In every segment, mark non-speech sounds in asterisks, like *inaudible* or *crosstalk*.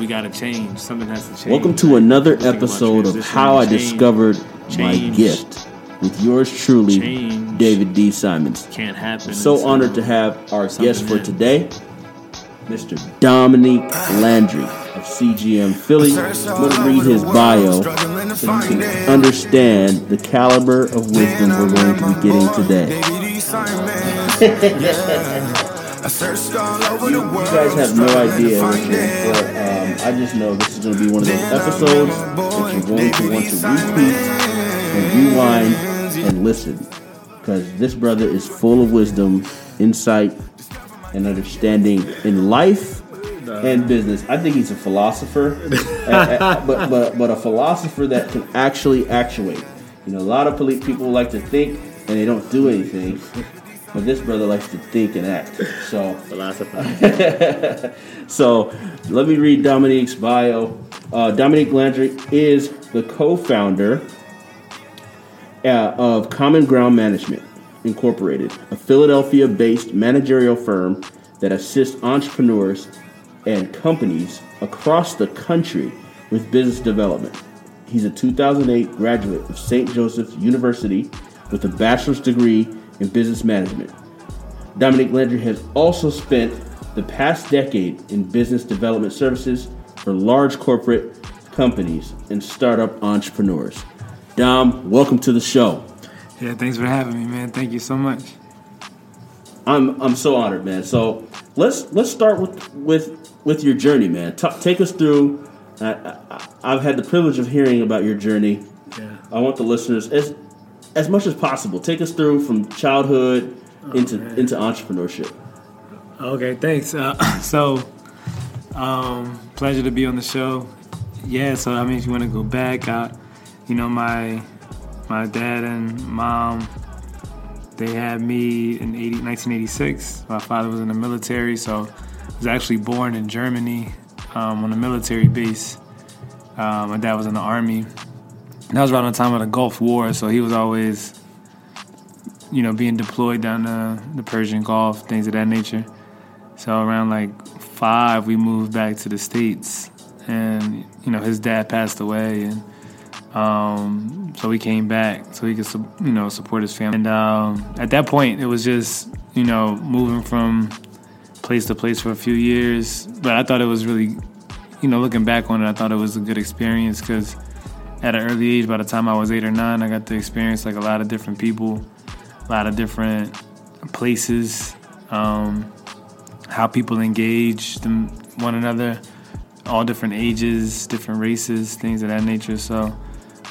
we got to change. Something has to change. Welcome to another episode of How I Change. Discovered My Gift with yours truly, Change. David D. Simons. Can't happen. So honored to have our guest for today, Mr. Dominique Landry of CGM Philly. I'm going to read his bio so you can understand the caliber of wisdom we're going to be getting today. *laughs* You, you guys have no idea what you're in for. Um, I just know this is going to be one of those episodes that you're going to want to repeat and rewind and listen. Because this brother is full of wisdom, insight, and understanding in life and business. I think he's a philosopher, *laughs* uh, but, but, but a philosopher that can actually actuate. You know, a lot of people like to think and they don't do anything. But this brother likes to think and act. So philosopher. *laughs* so let me read Dominique's bio. Uh, Dominique Landry is the co-founder uh, of Common Ground Management Incorporated, a Philadelphia-based managerial firm that assists entrepreneurs and companies across the country with business development. He's a 2008 graduate of St. Joseph's University with a bachelor's degree in business management. Dominique Landry has also spent the past decade in business development services for large corporate companies and startup entrepreneurs. Dom, welcome to the show. yeah, thanks for having me, man. Thank you so much. I'm I'm so honored, man. So let's let's start with with with your journey, man. Ta take us through. I, I, I've had the privilege of hearing about your journey. Yeah. I want the listeners as as much as possible. Take us through from childhood into man. into entrepreneurship. Okay, thanks. Uh, *laughs* so, um, pleasure to be on the show. Yeah, so I mean, if you want to go back, I, you know, my my dad and mom, they had me in 80, 1986. My father was in the military, so I was actually born in Germany um, on a military base. Uh, my dad was in the army. That was around the time of the Gulf War, so he was always, you know, being deployed down the, the Persian Gulf, things of that nature. So around like five, we moved back to the states, and you know his dad passed away, and um, so we came back so he could you know support his family. And um, at that point, it was just you know moving from place to place for a few years. But I thought it was really, you know, looking back on it, I thought it was a good experience because at an early age, by the time I was eight or nine, I got to experience like a lot of different people, a lot of different places. Um, how people engage them, one another, all different ages, different races, things of that nature. So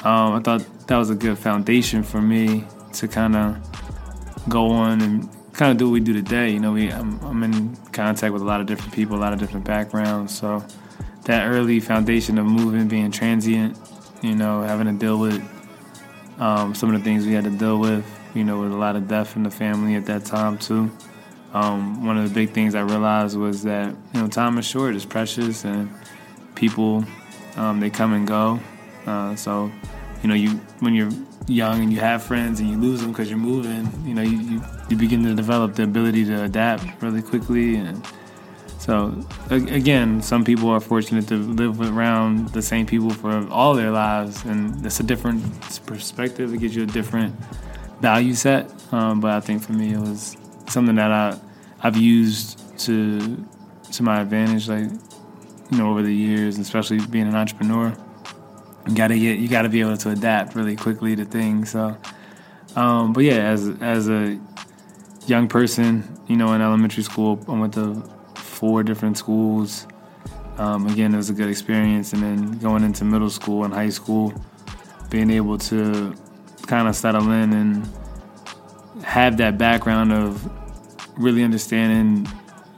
um, I thought that was a good foundation for me to kind of go on and kind of do what we do today. You know, we I'm, I'm in contact with a lot of different people, a lot of different backgrounds. So that early foundation of moving, being transient, you know, having to deal with um, some of the things we had to deal with, you know, with a lot of death in the family at that time too um, one of the big things I realized was that you know time is short, it's precious, and people um, they come and go. Uh, so you know you when you're young and you have friends and you lose them because you're moving, you know you, you you begin to develop the ability to adapt really quickly and. So again, some people are fortunate to live around the same people for all their lives, and it's a different perspective. It gives you a different value set. Um, but I think for me, it was something that I I've used to to my advantage, like you know, over the years, especially being an entrepreneur. You gotta get you gotta be able to adapt really quickly to things. So, um, but yeah, as as a young person, you know, in elementary school, I went to four different schools. Um, again, it was a good experience, and then going into middle school and high school, being able to kind of settle in and have that background of really understanding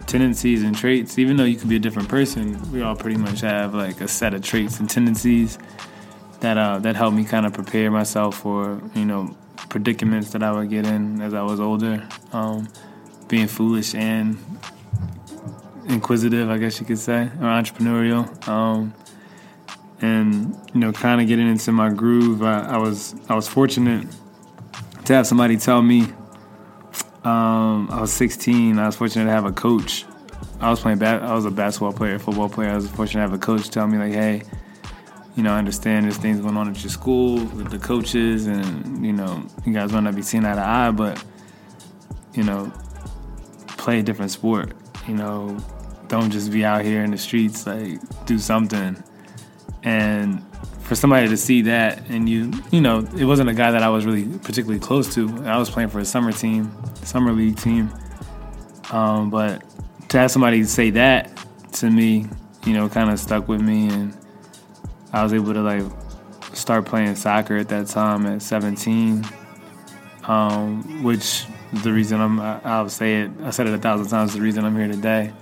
tendencies and traits. Even though you could be a different person, we all pretty much have like a set of traits and tendencies that uh, that helped me kind of prepare myself for you know predicaments that I would get in as I was older. Um, being foolish and inquisitive, I guess you could say, or entrepreneurial. Um, and you know, kind of getting into my groove. I, I was I was fortunate to have somebody tell me. Um, I was 16. I was fortunate to have a coach I was playing. Ba- I was a basketball player, football player. I was fortunate to have a coach tell me like, "Hey, you know, I understand there's things going on at your school with the coaches, and you know, you guys might not be seeing eye to eye, but you know, play a different sport. You know, don't just be out here in the streets. Like, do something." And for somebody to see that, and you, you know, it wasn't a guy that I was really particularly close to. I was playing for a summer team, summer league team, um, but to have somebody say that to me, you know, kind of stuck with me, and I was able to like start playing soccer at that time at 17, um, which the reason I'm. I'll say it. I said it a thousand times. The reason I'm here today.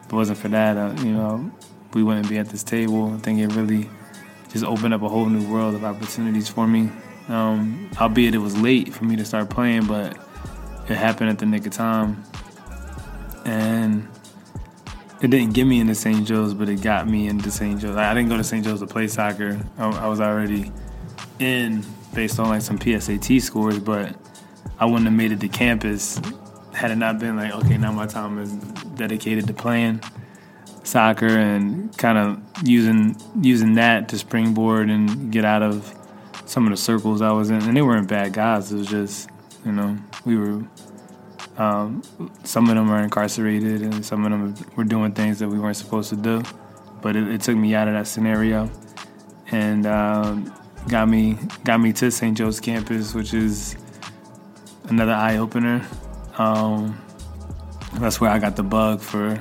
If it wasn't for that, uh, you know, we wouldn't be at this table. I think it really just opened up a whole new world of opportunities for me. Um, albeit it was late for me to start playing, but it happened at the nick of time, and it didn't get me into St. Joe's, but it got me into St. Joe's. I didn't go to St. Joe's to play soccer. I, I was already in based on like some PSAT scores, but I wouldn't have made it to campus had it not been like, okay, now my time is dedicated to playing soccer and kind of using using that to springboard and get out of some of the circles I was in. And they weren't bad guys. It was just, you know, we were um, some of them are incarcerated, and some of them were doing things that we weren't supposed to do. But it, it took me out of that scenario, and um, got me got me to St. Joe's campus, which is another eye opener. Um, that's where I got the bug for.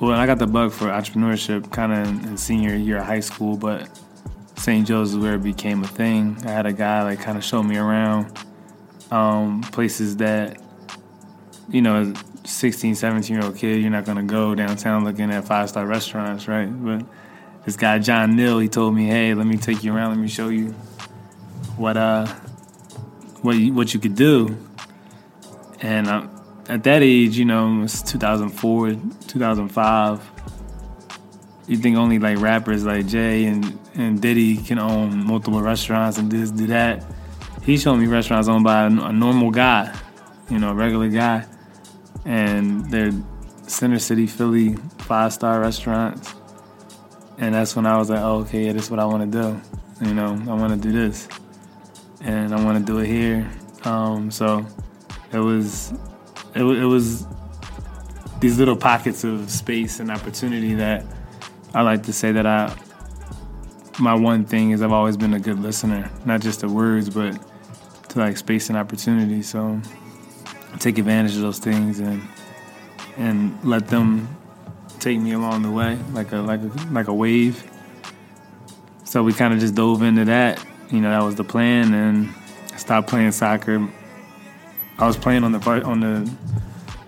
Well, I got the bug for entrepreneurship kind of in senior year of high school, but St. Joe's is where it became a thing. I had a guy like kind of show me around um, places that you know, as 16, 17 year old kid, you're not gonna go downtown looking at five star restaurants, right? But this guy John Neal, he told me, hey, let me take you around, let me show you what uh what you, what you could do. And uh, at that age, you know, it's 2004, 2005. You think only like rappers like Jay and, and Diddy can own multiple restaurants and this, do that. He showed me restaurants owned by a, a normal guy, you know, a regular guy and they're Center City, Philly, five star restaurants. And that's when I was like, oh, okay, yeah, this is what I want to do. You know, I want to do this, and I want to do it here. Um, so it was, it, it was these little pockets of space and opportunity that I like to say that I. My one thing is I've always been a good listener, not just to words, but to like space and opportunity. So take advantage of those things and and let them take me along the way like a like a like a wave. So we kind of just dove into that. You know, that was the plan, and I stopped playing soccer. I was playing on the on the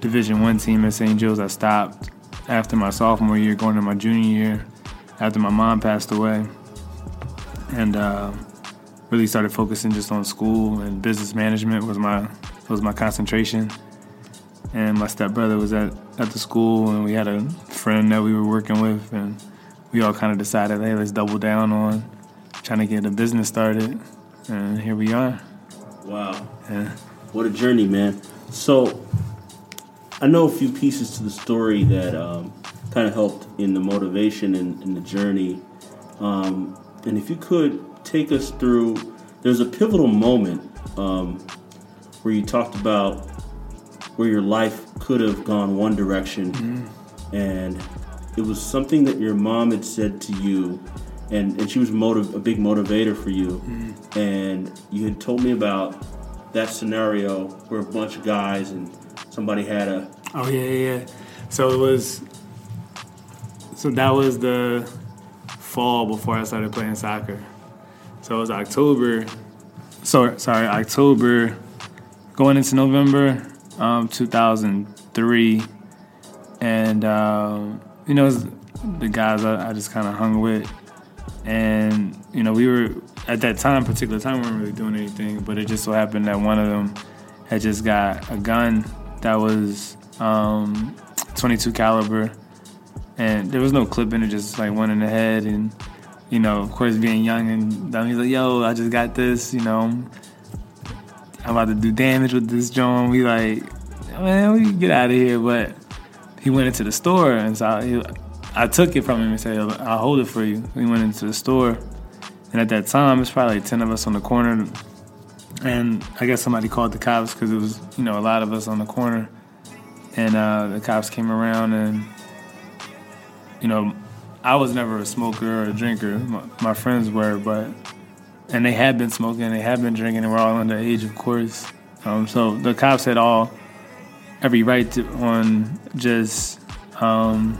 Division One team at St. Joe's. I stopped after my sophomore year, going to my junior year, after my mom passed away, and uh, really started focusing just on school and business management was my was my concentration. And my stepbrother was at, at the school, and we had a friend that we were working with, and we all kind of decided, hey, let's double down on trying to get a business started. And here we are. Wow. Yeah. What a journey, man. So, I know a few pieces to the story that um, kind of helped in the motivation and, and the journey. Um, and if you could take us through, there's a pivotal moment um, where you talked about where your life could have gone one direction, mm-hmm. and it was something that your mom had said to you, and, and she was motiv- a big motivator for you, mm-hmm. and you had told me about that scenario where a bunch of guys and somebody had a oh yeah yeah, yeah. so it was so that was the fall before I started playing soccer. So it was October. So sorry, October going into November um, 2003, and um, you know the guys I, I just kind of hung with, and you know we were at that time, particular time, we weren't really doing anything, but it just so happened that one of them had just got a gun that was um, 22 caliber, and there was no clip in it, just like one in the head, and you know, of course, being young and dumb, he's like, "Yo, I just got this," you know. I'm about to do damage with this John. We like, man, we get out of here. But he went into the store, and so he, I took it from him and said, "I'll hold it for you." We went into the store, and at that time, it's probably like ten of us on the corner, and I guess somebody called the cops because it was you know a lot of us on the corner, and uh, the cops came around, and you know, I was never a smoker or a drinker. My, my friends were, but and they had been smoking, they had been drinking, and we're all underage, of course. Um, so the cops had all every right to, on just um,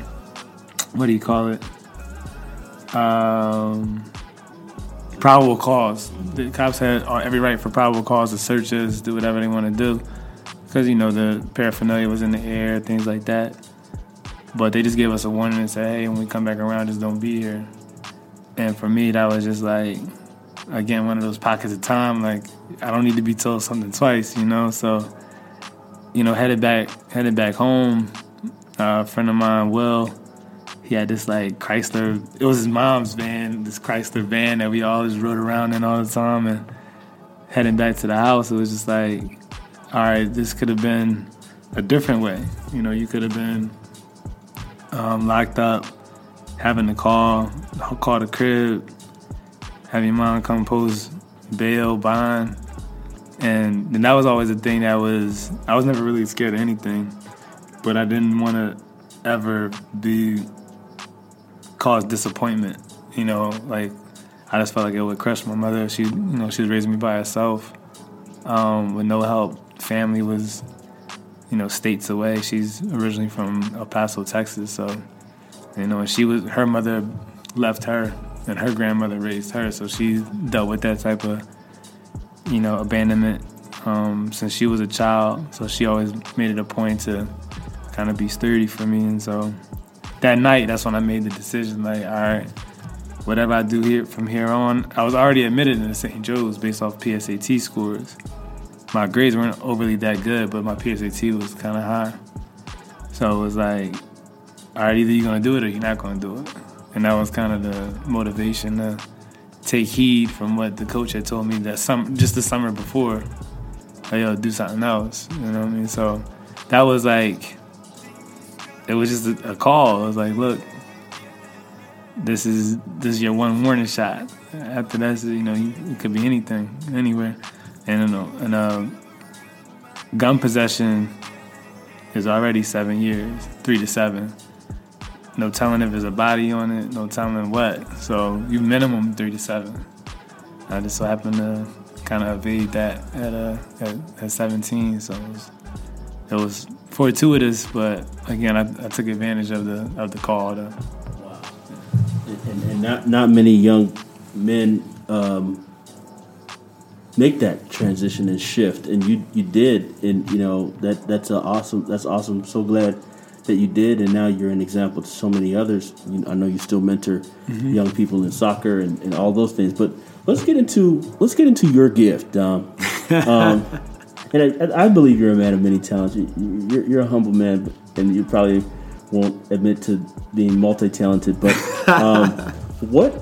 what do you call it? Um, probable cause. The cops had every right for probable cause to search us, do whatever they want to do, because you know the paraphernalia was in the air, things like that. But they just gave us a warning and said, "Hey, when we come back around, just don't be here." And for me, that was just like, again, one of those pockets of time. Like I don't need to be told something twice, you know. So, you know, headed back, headed back home. Uh, a friend of mine, Will, he had this like Chrysler. It was his mom's van, this Chrysler van that we all just rode around in all the time. And heading back to the house, it was just like, all right, this could have been a different way. You know, you could have been um, locked up, having to call, call the crib, have your mom come post bail, bond, and, and that was always a thing that was I was never really scared of anything, but I didn't want to ever be cause disappointment. You know, like I just felt like it would crush my mother. She, you know, she was raising me by herself um, with no help. Family was, you know, states away. She's originally from El Paso, Texas, so you know, she was her mother left her and her grandmother raised her, so she dealt with that type of, you know, abandonment um, since she was a child. So she always made it a point to kind of be sturdy for me, and so that night, that's when I made the decision. Like, all right, whatever I do here from here on, I was already admitted into St. Joe's based off PSAT scores. My grades weren't overly that good, but my PSAT was kind of high. So it was like, all right, either you're gonna do it or you're not gonna do it. And that was kind of the motivation to take heed from what the coach had told me that some just the summer before. Like, yo, do something else. You know what I mean? So that was like it was just a, a call. It was like, look, this is this is your one warning shot. After that, you know, you, it could be anything, anywhere. And you know, and uh, gun possession is already seven years, three to seven. No telling if there's a body on it. No telling what. So you minimum three to seven. I just so happened to kind of evade that at uh, at, at 17. So it was, it was fortuitous, but again, I, I, took advantage of the of the call. To, wow. And, and, not not many young men um, make that transition and shift, and you you did, and you know that that's awesome. That's awesome. So glad that you did, and now you're an example to so many others. You, I know you still mentor mm-hmm. young people in soccer and, and all those things, but let's get into let's get into your gift. *laughs* Um, um, and I, I, believe you're a man of many talents. You're, you're, a humble man, and you probably won't admit to being multi-talented. But um, *laughs* what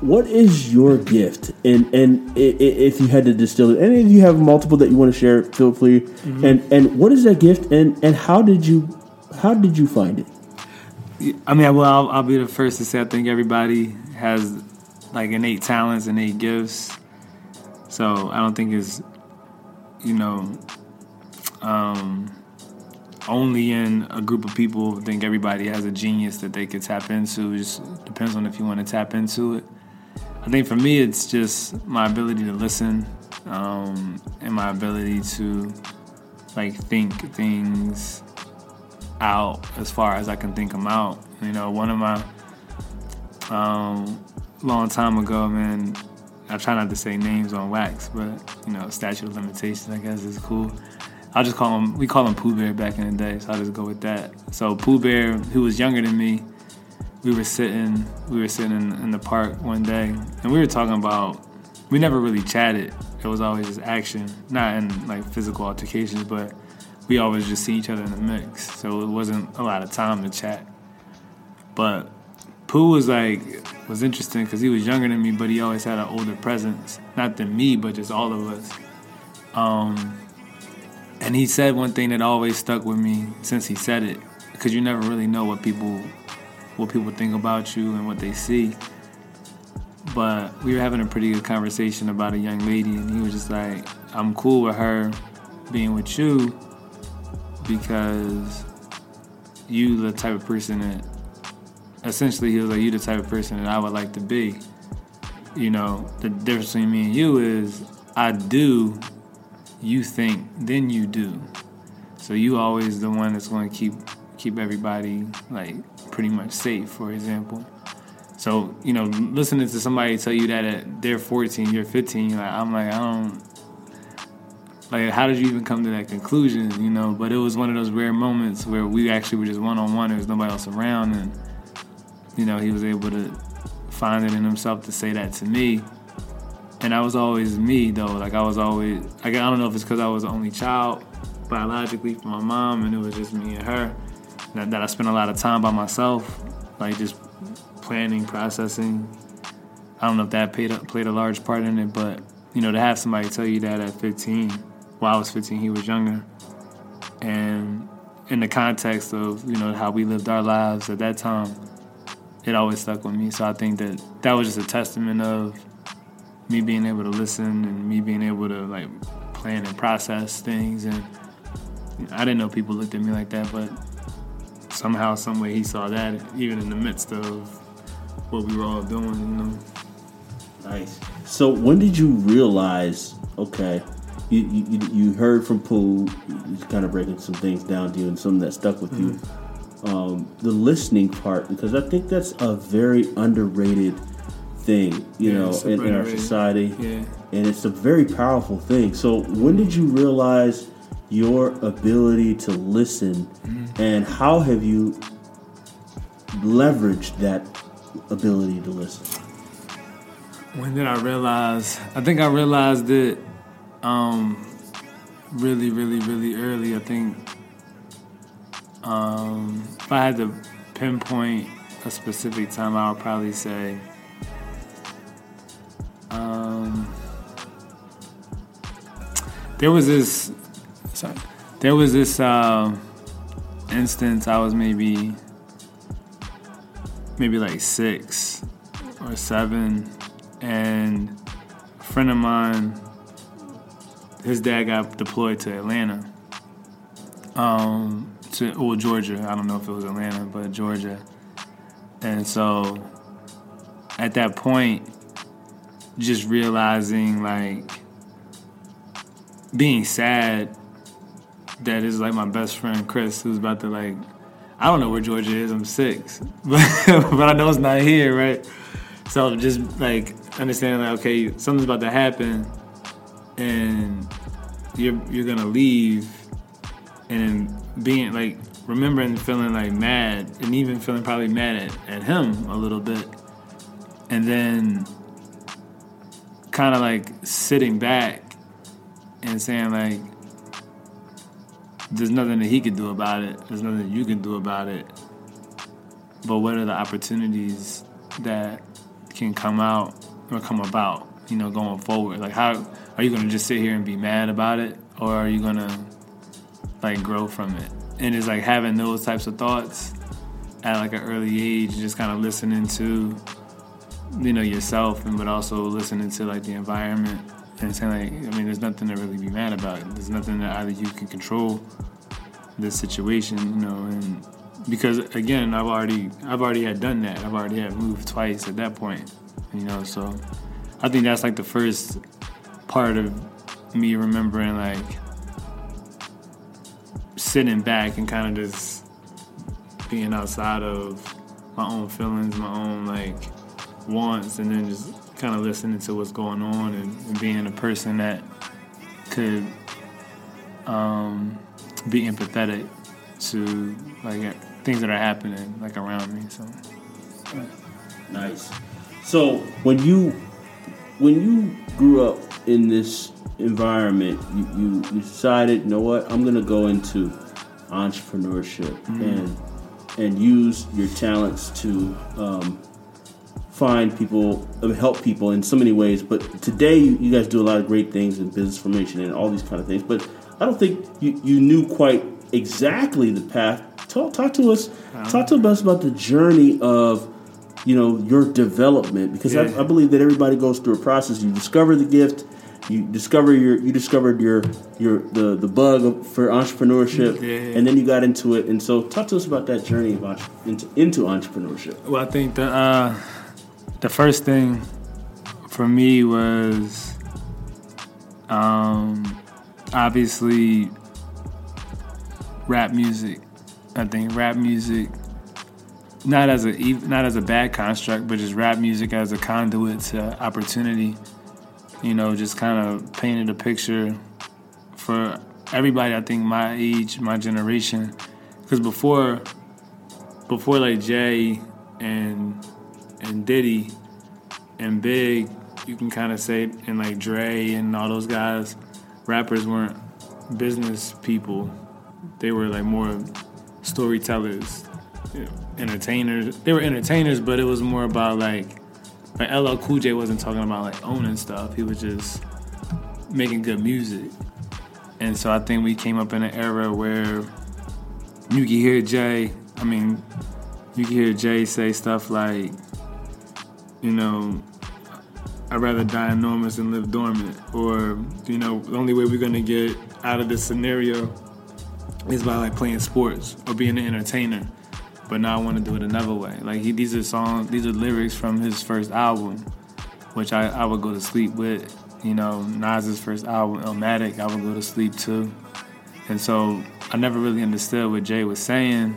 what is your gift? And and if you had to distill it, and if you have multiple that you want to share, feel free. Mm-hmm. And and what is that gift? And and how did you how did you find it? I mean, well, I'll, I'll be the first to say I think everybody has like innate talents, and innate gifts. So I don't think it's you know, um, only in a group of people. Think everybody has a genius that they could tap into. It just depends on if you want to tap into it. I think for me, it's just my ability to listen um, and my ability to like think things out as far as I can think them out. You know, one of my um, long time ago, man, I try not to say names on wax, but you know, statute of limitations, I guess, is cool. I'll just call him. We call him Pooh Bear back in the day, so I'll just go with that. So Pooh Bear, who was younger than me, we were sitting. We were sitting in, in the park one day, and we were talking about. We never really chatted. It was always just action, not in like physical altercations, but we always just see each other in the mix. So it wasn't a lot of time to chat. But Pooh was like was interesting because he was younger than me, but he always had an older presence. Not than me, but just all of us. Um, and he said one thing that always stuck with me since he said it. because you never really know what people what people think about you and what they see. But we were having a pretty good conversation about a young lady, and he was just like, "I'm cool with her being with you because you the type of person that." Essentially, he was like, "You the type of person that I would like to be." You know, the difference between me and you is I do, you think, then you do. So you always the one that's going to keep keep everybody like pretty much safe, for example. So you know, listening to somebody tell you that at they're 14, you're 15, you're like I'm like I don't like how did you even come to that conclusion, you know? But it was one of those rare moments where we actually were just one on one. There was nobody else around, and you know he was able to find it in himself to say that to me. And I was always me though. Like I was always like I don't know if it's because I was the only child biologically from my mom, and it was just me and her. That, that I spent a lot of time by myself, like just planning, processing. I don't know if that played played a large part in it, but you know, to have somebody tell you that at 15, while I was 15, he was younger, and in the context of you know how we lived our lives at that time, it always stuck with me. So I think that that was just a testament of me being able to listen and me being able to like plan and process things and I didn't know people looked at me like that, but somehow, some way, he saw that even in the midst of what we were all doing. You know. Nice. So when did you realize? Okay, you you, you heard from Pooh, he's kind of breaking some things down to you, and some that stuck with mm-hmm. you. Um, the listening part, because I think that's a very underrated thing, you yeah, know, in, in, our society. Yeah. And it's a very powerful thing. So when did you realize your ability to listen mm-hmm. and how have you leveraged that ability to listen? When did I realize? I think I realized it um, really, really, really early. I think um, if I had to pinpoint a specific time, I would probably say um, there was this Sorry. There was this uh, instance. I was maybe maybe like six or seven, and a friend of mine, his dad got deployed to Atlanta. Um, to well Georgia. I don't know if it was Atlanta, but Georgia. And so at that point, just realizing like being sad that is like my best friend Chris, who's about to like, I don't know where Georgia is. I'm six, but *laughs* but I know it's not here, right? So just like understanding like, okay, something's about to happen, and you're you're gonna leave, and being like remembering feeling like mad, and even feeling probably mad at, at him a little bit, and then kind of like sitting back and saying like there's nothing that he could do about it. There's nothing you can do about it. But what are the opportunities that can come out or come about, you know, going forward? Like, how are you going to just sit here and be mad about it, or are you going to like grow from it? And it's like having those types of thoughts at like an early age, just kind of listening to, you know, yourself, and but also listening to like the environment and saying like, I mean, there's nothing to really be mad about. There's nothing that either you can control this situation, you know, and because again, I've already I've already had done that. I've already had moved twice at that point, you know. So I think that's like the first part of me remembering like sitting back and kind of just being outside of my own feelings, my own like wants, and then just kind of listening to what's going on and, and being a person that could um, be empathetic to like things that are happening like around me. So nice. So when you when you grew up in this environment, you, you, you decided, you know what, I'm gonna go into entrepreneurship mm-hmm. and and use your talents to um, find people, help people in so many ways. But today, you guys do a lot of great things in business formation and all these kind of things. But I don't think you, you knew quite exactly the path. talk talk to us. Talk to us about the journey of you know your development because Yeah. I, I believe that everybody goes through a process. You discover the gift. You discover your you discovered your your the the bug for entrepreneurship, Yeah. and then you got into it. And so, talk to us about that journey of entre- into, into entrepreneurship. Well, I think the uh, the first thing for me was um, obviously rap music. I think rap music, not as a not as a bad construct, but just rap music as a conduit to opportunity. You know, just kind of painted a picture for everybody. I think my age, my generation, because before before like Jay and and Diddy and Big, you can kind of say, and like Dre and all those guys, rappers weren't business people. They were like more storytellers, you know, entertainers. They were entertainers, but it was more about like, like LL Cool J wasn't talking about like owning stuff. He was just making good music. And so I think we came up in an era where you could hear Jay. I mean, you can hear Jay say stuff like, you know, I'd rather die enormous than live dormant, or you know, the only way we're gonna get out of this scenario is by like playing sports or being an entertainer. But now I want to do it another way. Like he, these are songs, these are lyrics from his first album, which I, I would go to sleep with. You know, Nas's first album, Illmatic, I would go to sleep too. And so I never really understood what Jay was saying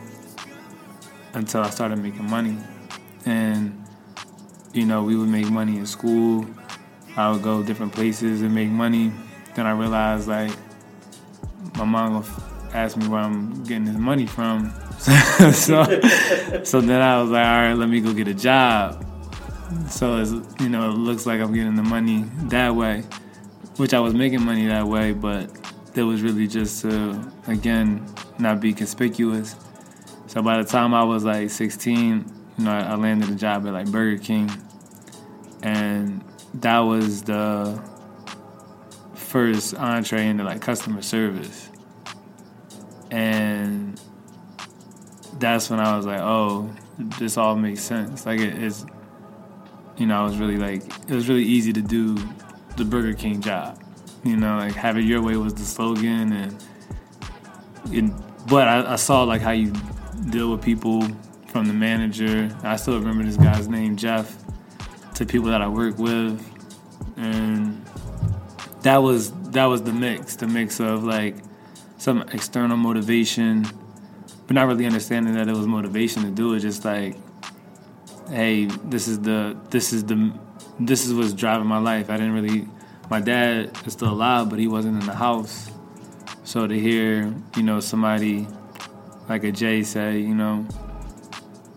until I started making money. And, you know, we would make money in school. I would go different places and make money. Then I realized, like, my mom would ask me where I'm getting this money from. *laughs* so, so then I was like, all right, let me go get a job. So it's, you know, it looks like I'm getting the money that way, which I was making money that way, but it was really just to, again, not be conspicuous. So by the time I was like 16, you know, I, I landed a job at like Burger King, and that was the first entree into like customer service, and that's when I was like, oh, this all makes sense. Like it, it's, you know, I was really like, it was really easy to do the Burger King job. You know, like have it your way was the slogan, and, and but I, I saw like how you deal with people from the manager. I still remember this guy's name, Jeff, to people that I work with, and that was that was the mix, the mix of like some external motivation, but not really understanding that it was motivation to do it. Just like, hey, this is the this is the this is what's driving my life. I didn't really. My dad is still alive, but he wasn't in the house. So to hear, you know, somebody like a Jay say, you know,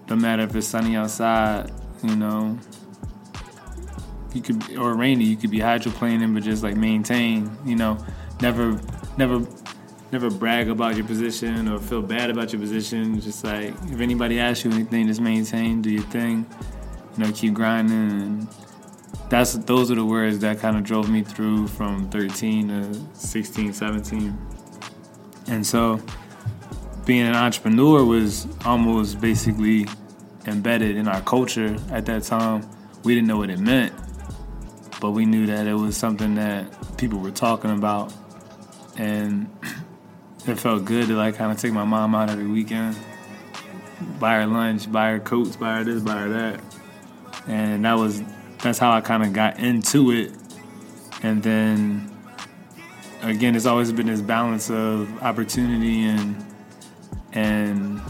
no matter if it's sunny outside, you know, you could or rainy, you could be hydroplaning, but just like maintain, you know, never, never, never brag about your position or feel bad about your position. Just like if anybody asks you anything, just maintain, do your thing, you know, keep grinding. And that's those are the words that kind of drove me through from 13 to 16, 17, and so being an entrepreneur was almost basically embedded in our culture at that time. We didn't know what it meant, but we knew that it was something that people were talking about, and it felt good to like kind of take my mom out every weekend, buy her lunch, buy her coats, buy her this, buy her that, and that was that's how I kind of got into it, and then again, it's always been this balance of opportunity and and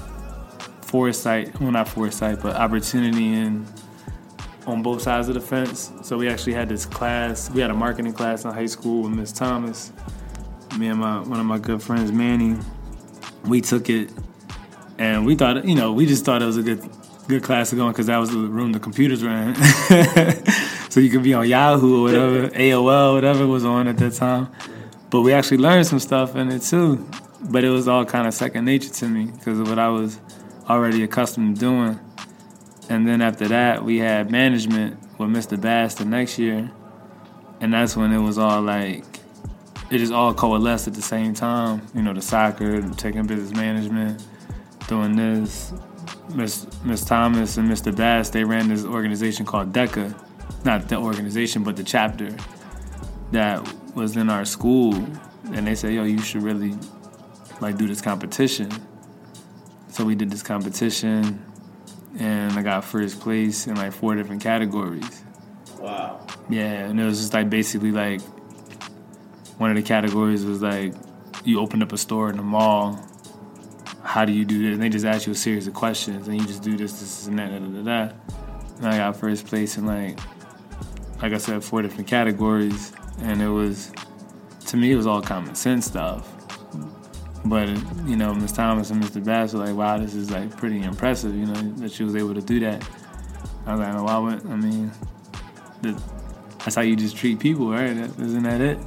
foresight. Well, not foresight, but opportunity and on both sides of the fence. So we actually had this class. We had a marketing class in high school with Miss Thomas. Me and my one of my good friends, Manny. We took it, and we thought, you know, we just thought it was a good good class to go in because that was the room the computers were in. *laughs* so you could be on Yahoo or whatever, *laughs* AOL, whatever was on at that time. But we actually learned some stuff in it too. But it was all kind of second nature to me because of what I was already accustomed to doing. And then after that, we had management with Mr. Bass the next year. And that's when it was all like, it just all coalesced at the same time. You know, the soccer, taking business management, doing this. Miss Miss Thomas and Mr. Bass, they ran this organization called DECA, not the organization, but the chapter that was in our school, and they said, "Yo, you should really like do this competition." So we did this competition, and I got first place in like four different categories. Wow. Yeah, and it was just like basically like one of the categories was like you opened up a store in the mall. How do you do this? And they just ask you a series of questions, and you just do this, this, and that, da, da, da. And I got first place in like, like I said, four different categories, and it was, to me, it was all common sense stuff. But you know, Miss Thomas and Mr. Bass were like, "Wow, this is like pretty impressive." You know, that she was able to do that. I was like, "No, why would I mean?" That's how you just treat people, right? Isn't that it?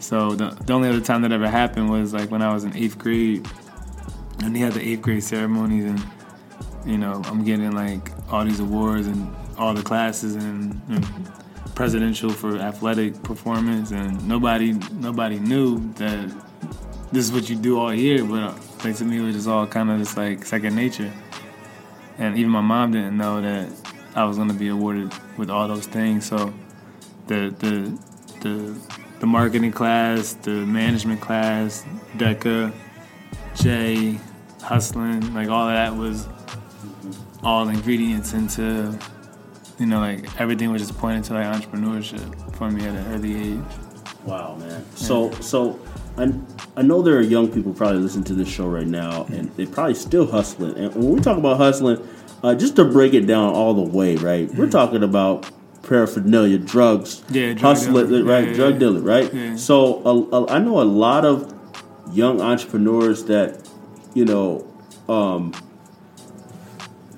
So the, the only other time that ever happened was like when I was in eighth grade, and they had the eighth grade ceremonies, and you know I'm getting like all these awards and all the classes and, and presidential for athletic performance, and nobody nobody knew that this is what you do all year. But like to me, it was just all kind of just like second nature, and even my mom didn't know that I was going to be awarded with all those things. So the the the the marketing class, the management class, DECA, J, hustling, like all of that was all ingredients into, you know, like everything was just pointed to like entrepreneurship for me at an early age. Wow, man. So, so I, I know there are young people probably listening to this show right now, and they're probably still hustling. And when we talk about hustling, uh, just to break it down all the way, right? We're talking about paraphernalia, drugs, Yeah, drug hustling, dealer. right? Yeah, drug yeah. dealer, right? Yeah. So a, a, I know a lot of young entrepreneurs that, you know, um,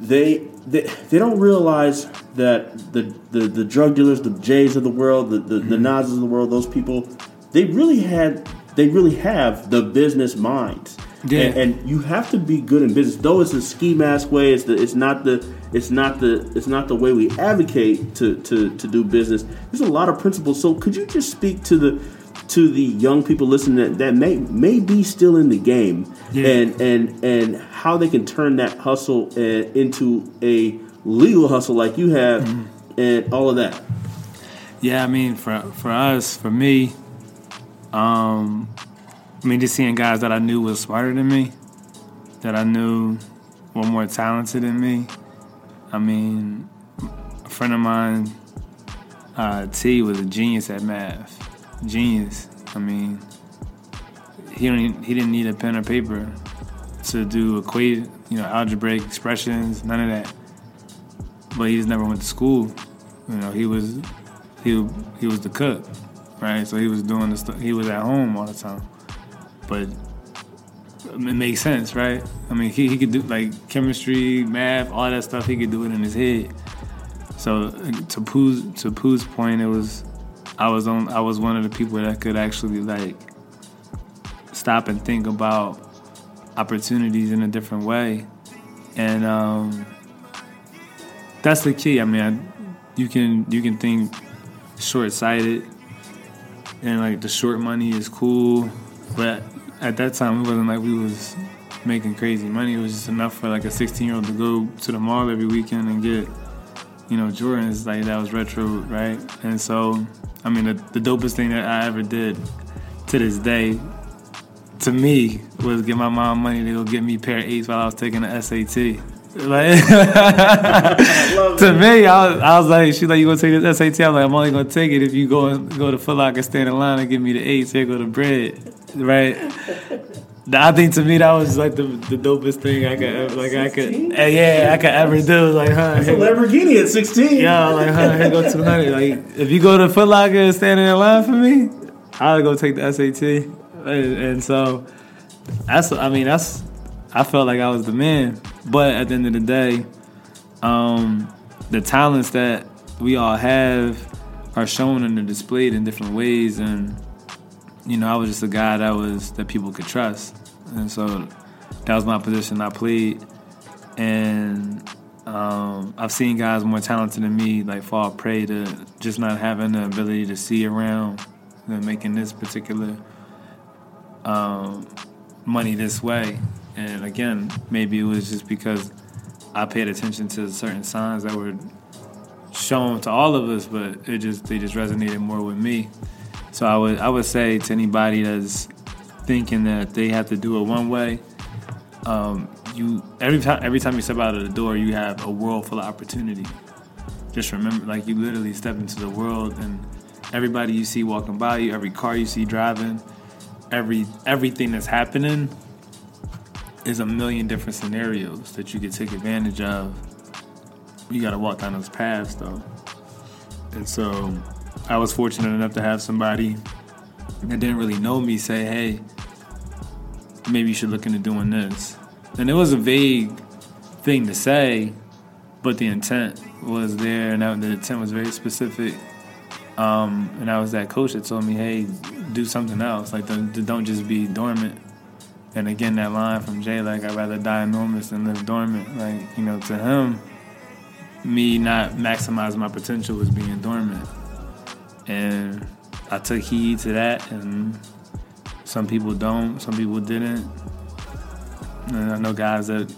they, they they don't realize that the, the, the drug dealers, the Jays of the world, the, the, the Mm-hmm. Nas's of the world, those people, they really had they really have the business minds. Yeah. And, and you have to be good in business. Though it's a ski mask way, it's the it's not the it's not the it's not the way we advocate to, to, to do business. There's a lot of principles. So could you just speak to the to the young people listening that, that may may be still in the game Yeah. and and and how they can turn that hustle uh, into a legal hustle like you have Mm-hmm. and all of that. Yeah, I mean, for for us, for me, um, I mean, just seeing guys that I knew was smarter than me, that I knew were more talented than me. I mean, a friend of mine, uh, T, was a genius at math. Genius. I mean, he don't he didn't need a pen or paper to do equate, you know, algebraic expressions, none of that. But he just never went to school. You know, he was he he was the cook, right? So he was doing the stuff. He was at home all the time, but it makes sense, right? I mean, he, he could do like chemistry, math, all that stuff. He could do it in his head. So to Pooh's to Pooh's point, it was I was on I was one of the people that could actually like stop and think about opportunities in a different way, and um, that's the key. I mean, I, you can you can think short sighted, and like the short money is cool, but at that time it wasn't like we was making crazy money. It was just enough for like a 16 year old to go to the mall every weekend and get you know Jordans like that was retro, right? And so I mean the, the dopest thing that I ever did to this day. To me, was get my mom money to go get me a pair of eights while I was taking the SAT. Like, *laughs* to me, I was, I was like, she's like, you gonna take this SAT? I'm like, I'm only gonna take it if you go go to Foot Locker, stand in line, and give me the eights. Here go the bread, right? I think to me that was like the, the dopest thing I could ever, like I could eh, yeah I could ever do like huh. It's a Lamborghini at 16. yeah like huh here go two hundred. Like if you go to Foot Locker and stand in line for me I'll go take the SAT and, and so that's I mean that's I felt like I was the man. But at the end of the day um, the talents that we all have are shown and are displayed in different ways. And you know I was just a guy that was that people could trust and so that was my position I played and um, I've seen guys more talented than me like fall prey to just not having the ability to see around and making this particular um, money this way. And again, maybe it was just because I paid attention to certain signs that were shown to all of us, but it just they just resonated more with me. So I would I would say to anybody that's thinking that they have to do it one way, um, you every time every time you step out of the door, you have a world full of opportunity. Just remember, like you literally step into the world, and everybody you see walking by you, every car you see driving, every everything that's happening is a million different scenarios that you could take advantage of. You got to walk down those paths, though. And so, I was fortunate enough to have somebody that didn't really know me say, "Hey, maybe you should look into doing this." And it was a vague thing to say, but the intent was there, and the intent was very specific. Um, and I was that coach that told me, "Hey, do something else. Like, don't, don't just be dormant." And again, that line from Jay, like, "I'd rather die enormous than live dormant." Like, you know, to him, me not maximizing my potential was being dormant, and I took heed to that. And some people don't, some people didn't. And I know guys that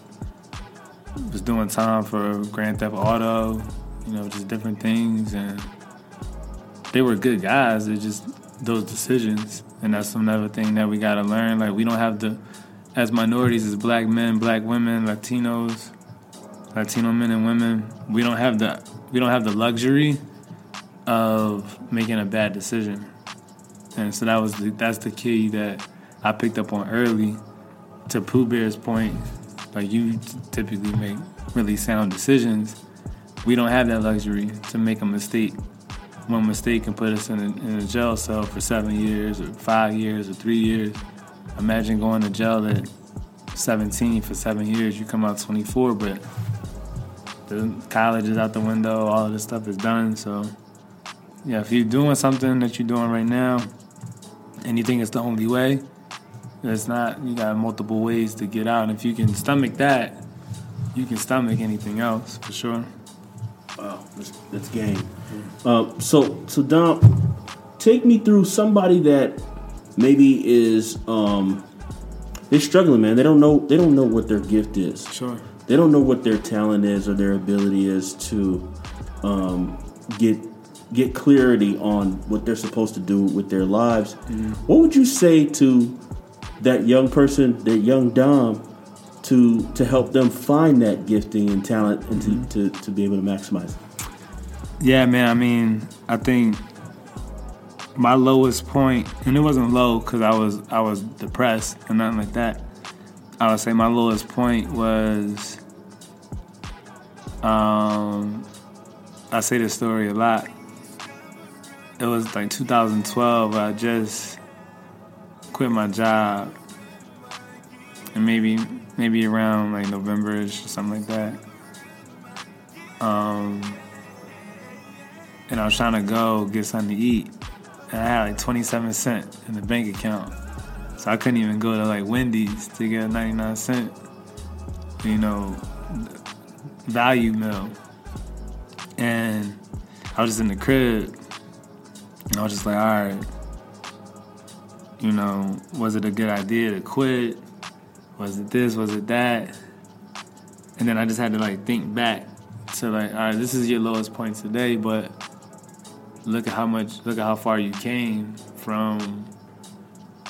was doing time for Grand Theft Auto, you know, just different things, and they were good guys. It's just those decisions, and that's another thing that we gotta learn. Like we don't have to, as minorities, as black men, black women, Latinos, Latino men and women, we don't have the we don't have the luxury of making a bad decision, and so that was the, that's the key that I picked up on early. To Pooh Bear's point, like you typically make really sound decisions. We don't have that luxury to make a mistake. One mistake can put us in a, in a jail cell for seven years, or five years, or three years. Imagine going to jail at 17 for seven years. You come out 24, but the college is out the window. All of this stuff is done. So, yeah, if you're doing something that you're doing right now, and you think it's the only way, it's not. You got multiple ways to get out. And if you can stomach that, you can stomach anything else for sure. Wow, that's, that's game. Uh, so, so Dom, take me through somebody that maybe is um, they're struggling, man. They don't know. They don't know what their gift is. Sure. They don't know what their talent is or their ability is to um, get get clarity on what they're supposed to do with their lives. What would you say to that young person, that young Dom, to to help them find that gifting and talent and to, to, to be able to maximize it? Yeah, man. I mean, I think my lowest point, and it wasn't low because I was I was depressed and nothing like that. I would say my lowest point was, um, I say this story a lot. It was like 2012. I just quit my job, and maybe maybe around like Novemberish or something like that. Um, and I was trying to go get something to eat, and I had like 27 cent in the bank account, so I couldn't even go to like Wendy's to get a 99 cent, you know, value meal. And I was just in the crib, and I was just like, all right, you know, was it a good idea to quit? Was it this? Was it that? And then I just had to like think back to like, all right, this is your lowest point today, but look at how much, look at how far you came from,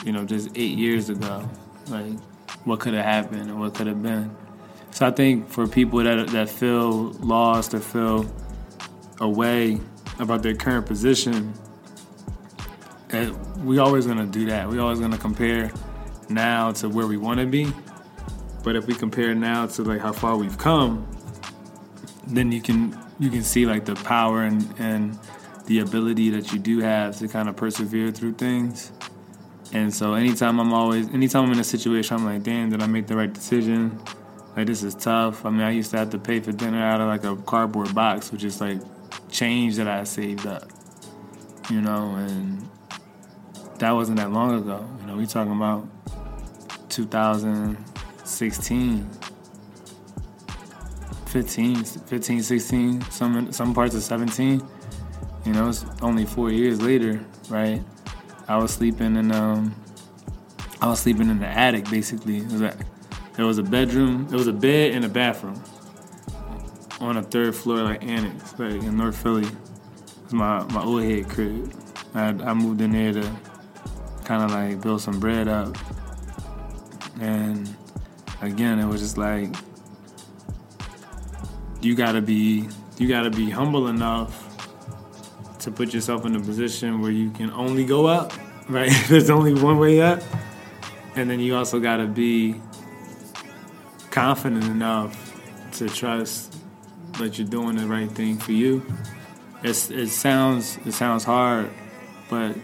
you know, just eight years ago. Like, what could have happened and what could have been. So I think for people that that feel lost or feel away about their current position, we always gonna do that. We always gonna compare now to where we want to be. But if we compare now to like how far we've come, then you can you can see like the power and and the ability that you do have to kind of persevere through things. And so anytime I'm always anytime I'm in a situation I'm like, damn, did I make the right decision? Like this is tough. I mean I used to have to pay for dinner out of like a cardboard box, which is like change that I saved up. You know, and that wasn't that long ago. You know, we talking about 2016, 15, 15, 16, some some parts of 17. You know, it's only four years later, right? I was sleeping in um, I was sleeping in the attic basically. Was a, there was a bedroom, there was a bed and a bathroom on a third floor like annex, like in North Philly. My my old head crib. I, I moved in there to kind of like build some bread up, and again, it was just like you gotta be you gotta be humble enough to put yourself in a position where you can only go up, *laughs* right? There's only one way up, and then you also gotta be confident enough to trust that you're doing the right thing for you. It's, it sounds it sounds hard, but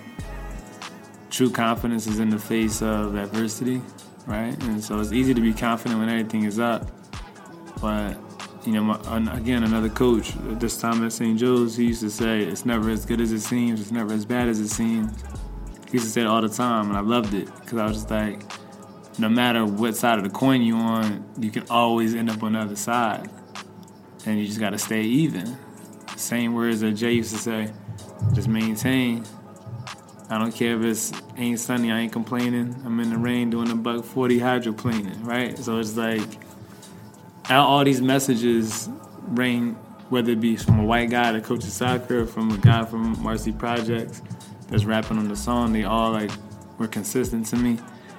true confidence is in the face of adversity, right? And so it's easy to be confident when everything is up, but you know, my, again, another coach this time at St. Joe's, he used to say, "It's never as good as it seems. It's never as bad as it seems." He used to say it all the time, and I loved it because I was just like, no matter what side of the coin you're on, you can always end up on the other side, and you just got to stay even. Same words that Jay used to say, just maintain. I don't care if it's ain't sunny, I ain't complaining. I'm in the rain doing a buck 40 hydroplaning, right? So it's like all these messages ring, whether it be from a white guy that coaches soccer, from a guy from Marcy Projects that's rapping on the song, they all like were consistent to me,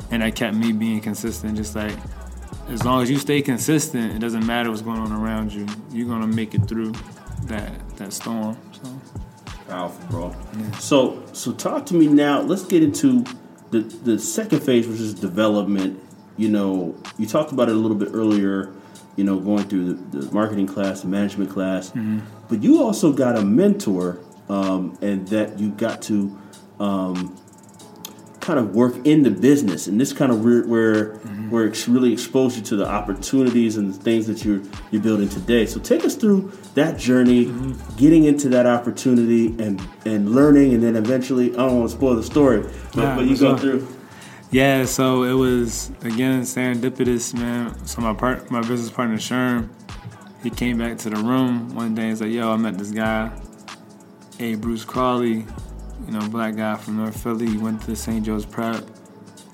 and that kept me being consistent. Just like as long as you stay consistent, it doesn't matter what's going on around you. You're gonna make it through that that storm. Powerful, bro. Yeah. So, so talk to me now. Let's get into the the second phase, which is development. You know, you talked about it a little bit earlier you know, going through the, the marketing class, the management class. Mm-hmm. But you also got a mentor, um, and that you got to um, kind of work in the business, and this kind of where where, mm-hmm. where it's really exposed you to the opportunities and the things that you're you're building today. So take us through that journey, mm-hmm. getting into that opportunity, and and learning, and then eventually, I don't want to spoil the story, but, but you go through yeah, so it was again serendipitous, man. So my part, my business partner Sherm, he came back to the room one day and said, "Yo, I met this guy, A. Bruce Crawley, you know, black guy from North Philly. He went to St. Joe's Prep.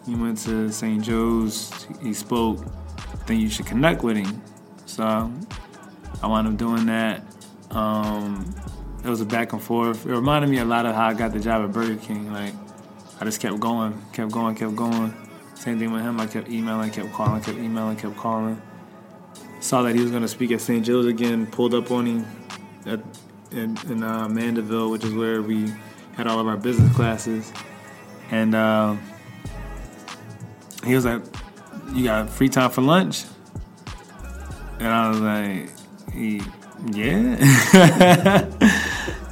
He went to St. Joe's. He spoke. Then you should connect with him." So I wound up doing that. Um, it was a back and forth. It reminded me a lot of how I got the job at Burger King. Like I just kept going, kept going, kept going. Same thing with him. I kept emailing, kept calling, kept emailing, kept calling. Saw that he was going to speak at St. Joe's again. Pulled up on him at, in, in uh, Mandeville, which is where we had all of our business classes. And uh, he was like, "You got free time for lunch?" And I was like, "Yeah."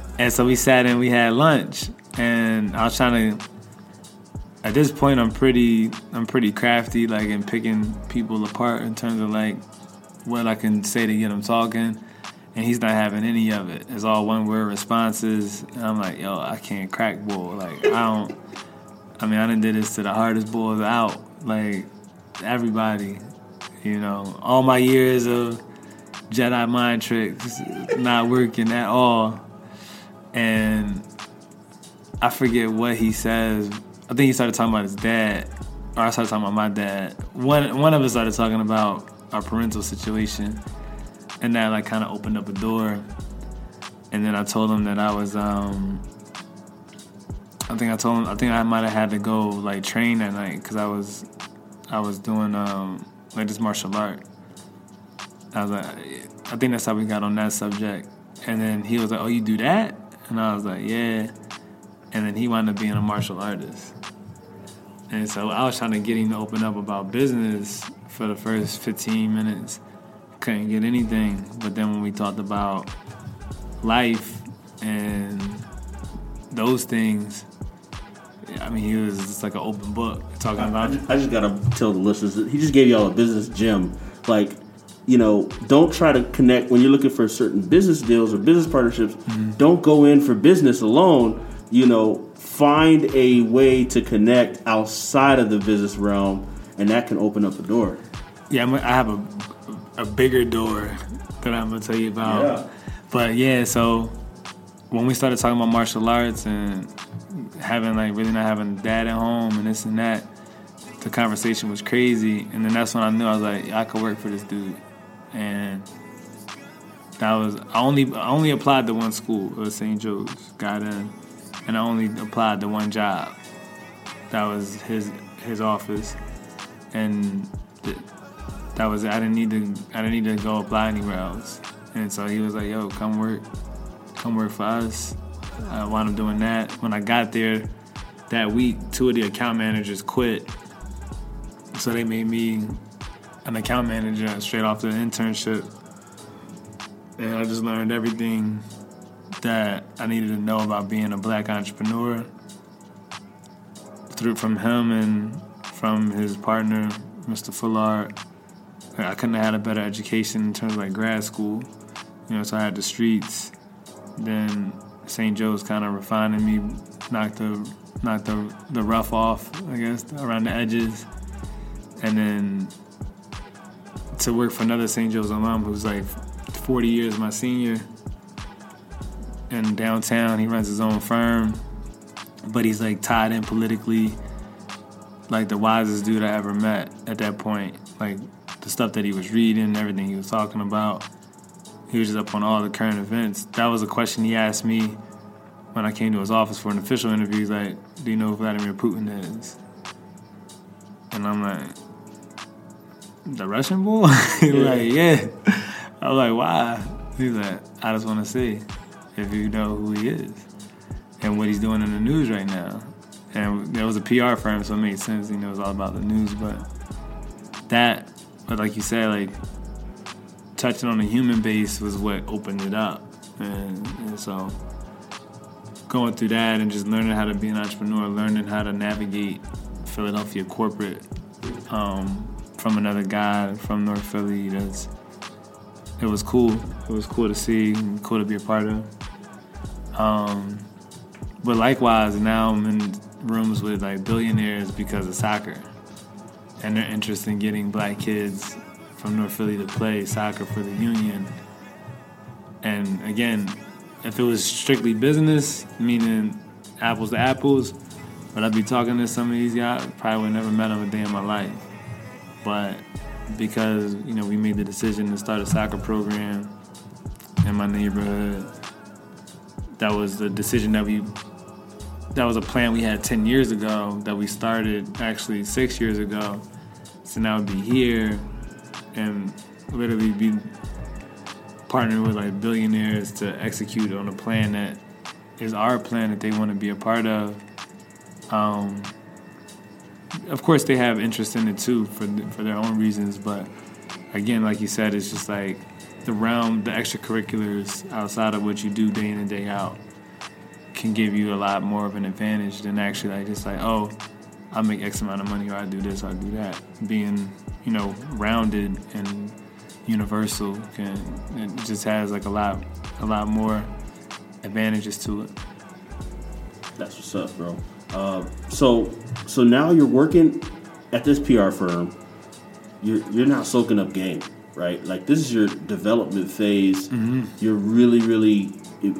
*laughs* and so we sat and we had lunch, and I was trying to at this point I'm pretty I'm pretty crafty like in picking people apart in terms of like what I can say to get them talking and he's not having any of it. It's all one word responses and I'm like, yo, I can't crack bull. Like I don't I mean I done did this to the hardest bulls out. Like everybody, you know, all my years of Jedi mind tricks not working at all. And I forget what he says I think he started talking about his dad, or I started talking about my dad. One one of us started talking about our parental situation, and that like kind of opened up a door. And then I told him that I was, um, I think I told him I think I might have had to go like train that night because I was, I was doing um, like this martial art. I was like, I think that's how we got on that subject. And then he was like, "Oh, you do that?" And I was like, "Yeah." and then he wound up being a martial artist. And so I was trying to get him to open up about business for the first 15 minutes. Couldn't get anything. But then when we talked about life and those things, I mean, he was just like an open book talking about. I just, I just gotta tell the listeners he just gave y'all a business gem. Like, you know, don't try to connect when you're looking for certain business deals or business partnerships. Mm-hmm. Don't go in for business alone you know, find a way to connect outside of the business realm, and that can open up a door. Yeah, I have a a bigger door that I'm gonna tell you about. Yeah. But yeah, so when we started talking about martial arts and having like really not having dad at home and this and that, the conversation was crazy, and then that's when I knew I was like, I could work for this dude, and that was I only I only applied to one school, it was St. Joe's, got in, and I only applied to one job. That was his his office, and that was. I didn't need to I didn't need to go apply anywhere else. And so he was like, "Yo, come work, come work for us." I wound up doing that. When I got there that week, two of the account managers quit, so they made me an account manager straight off the internship. And I just learned everything that I needed to know about being a black entrepreneur through from him and from his partner, Mr. Fullard. I couldn't have had a better education in terms of like grad school. You know, so I had the streets. Then St. Joe's kind of refining me, knocked the knocked the the rough off, I guess, around the edges. And then to work for another St. Joe's alum who's like 40 years my senior in downtown. He runs his own firm, but he's like tied in politically, like the wisest dude I ever met at that point. Like the stuff that he was reading, everything he was talking about. He was just up on all the current events. That was a question he asked me when I came to his office for an official interview. He's like, Do you know who Vladimir Putin is? And I'm like, The Russian boy? *laughs* He's like, Yeah. I was like, Why? He's like, I just want to see if you know who he is and what he's doing in the news right now. And there was a PR firm, so it made sense. You know, it was all about the news, but that, but like you said, like touching on the human base was what opened it up, and, and so going through that and just learning how to be an entrepreneur, learning how to navigate Philadelphia corporate um, from another guy from North Philly. That's it was cool. It was cool to see, cool to be a part of. Um, but likewise, now I'm in rooms with like billionaires because of soccer, and their interest in getting black kids from North Philly to play soccer for the union. And again, if it was strictly business, meaning apples to apples, would I'd be talking to some of these guys? Probably would never met them a day in my life. But because you know we made the decision to start a soccer program in my neighborhood, that was the decision that we that was a plan we had 10 years ago that we started actually six years ago so now be here and literally be partnering with like billionaires to execute on a plan that is our plan that they want to be a part of. Um, of course they have interest in it too for, for their own reasons but again like you said it's just like the realm the extracurriculars outside of what you do day in and day out can give you a lot more of an advantage than actually like just like oh I make X amount of money or I do this or I do that. Being you know rounded and universal can it just has like a lot a lot more advantages to it. That's what's up, bro. Uh, so so now you're working at this PR firm. You're you're not soaking up game, right? Like this is your development phase. Mm-hmm. You're really really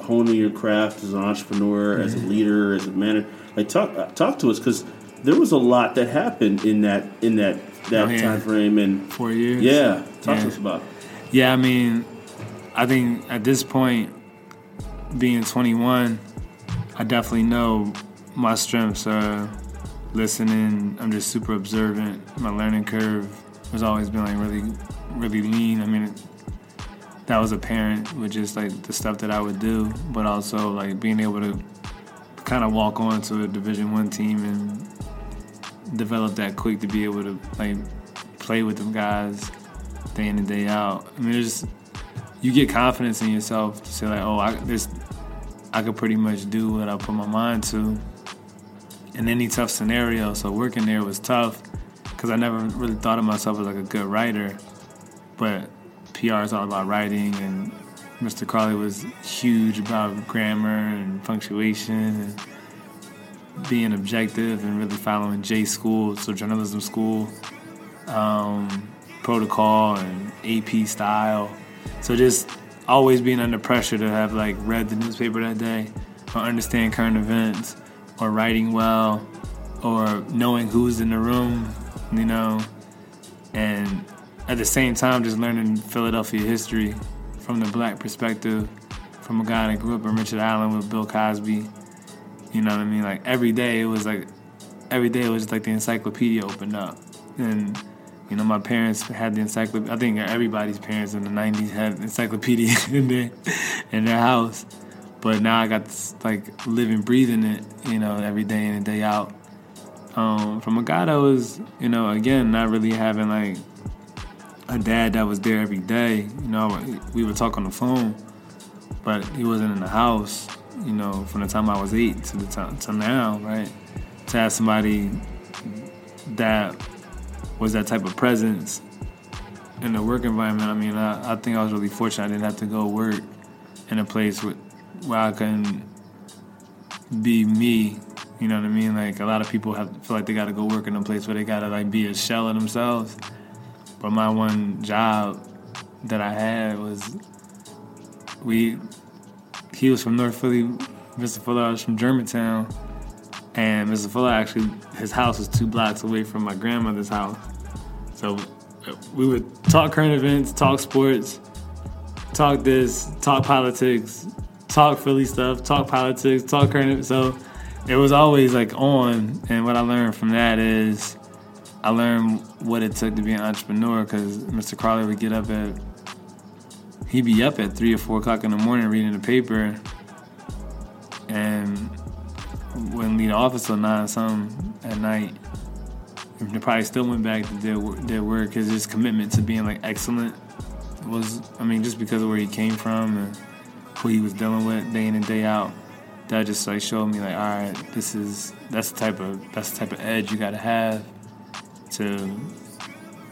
honing your craft as an entrepreneur, as a Mm-hmm. leader, as a manager. Like talk uh, talk to us because there was a lot that happened in that in that that yeah. time frame and Four years. yeah, talk Yeah. to us about. it. Yeah, I mean, I think at this point, being 21, I definitely know my strengths are listening. I'm just super observant. My learning curve has always been like really, really lean. I mean, that was apparent with just like the stuff that I would do, but also like being able to kind of walk on to a Division One team and develop that quick to be able to like play with them guys day in and day out. I mean, there's you get confidence in yourself to say like, oh, I this I could pretty much do what I put my mind to in any tough scenario. So working there was tough because I never really thought of myself as like a good writer, but PR is all about writing and Mr. Crawley was huge about grammar and punctuation and being objective and really following J school, so journalism school, um, protocol and AP style. So just always being under pressure to have like read the newspaper that day or understand current events or writing well or knowing who's in the room you know, and at the same time, just learning Philadelphia history from the black perspective, from a guy that grew up in Richard Allen with Bill Cosby. You know what I mean? Like every day, it was like every day it was just like the encyclopedia opened up, and you know my parents had the encyclopedia. I think everybody's parents in the '90s had encyclopedia *laughs* in their in their house, but now I got this, like living, breathing it, you know, every day in and day out. Um, from a guy that was, you know, again, not really having like a dad that was there every day. You know, we would talk on the phone, but he wasn't in the house. You know, from the time I was eight to the time to now, right? To have somebody that was that type of presence in the work environment. I mean, I, I think I was really fortunate. I didn't have to go work in a place with where I can be me. You know what I mean? Like a lot of people have feel like they got to go work in a place where they got to like be a shell of themselves. But my one job that I had was we. He was from North Philly. Mr. Fuller was from Germantown, and Mr. Fuller actually his house was two blocks away from my grandmother's house. So we would talk current events, talk sports, talk this, talk politics, talk Philly stuff, talk politics, talk current. So it was always like on. And what I learned from that is I learned what it took to be an entrepreneur because Mr. Crawley would get up at he'd be up at three or four o'clock in the morning reading the paper and wouldn't leave the office till nine something at night. They probably still went back to their their work because his commitment to being like excellent was I mean just because of where he came from and who he was dealing with day in and day out. That just like showed me like, all right, this is that's the type of that's the type of edge you gotta have to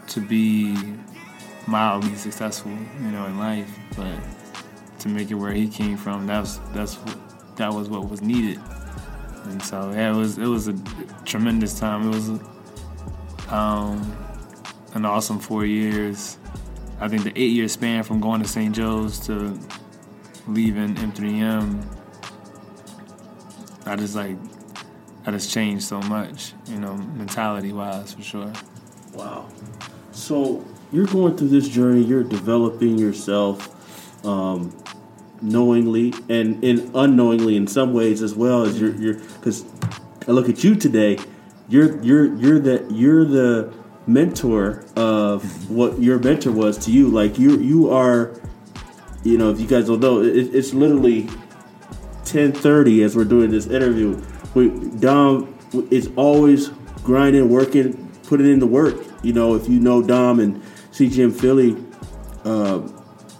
to be mildly successful, you know, in life. But to make it where he came from, that's that's that was what was needed. And so yeah, it was it was a tremendous time. It was um, an awesome four years. I think the eight year span from going to St. Joe's to leaving M3M, I just like, I just changed so much, you know, mentality wise for sure. Wow. So you're going through this journey, you're developing yourself um, knowingly and, and unknowingly in some ways as well as you're, you're, because I look at you today, you're, you're, you're the, you're the mentor of what your mentor was to you. Like you, you are, you know, if you guys don't know, it, it's literally 10:30 as we're doing this interview. We, Dom is always grinding, working, putting in the work. You know, if you know Dom and CGM Philly, uh,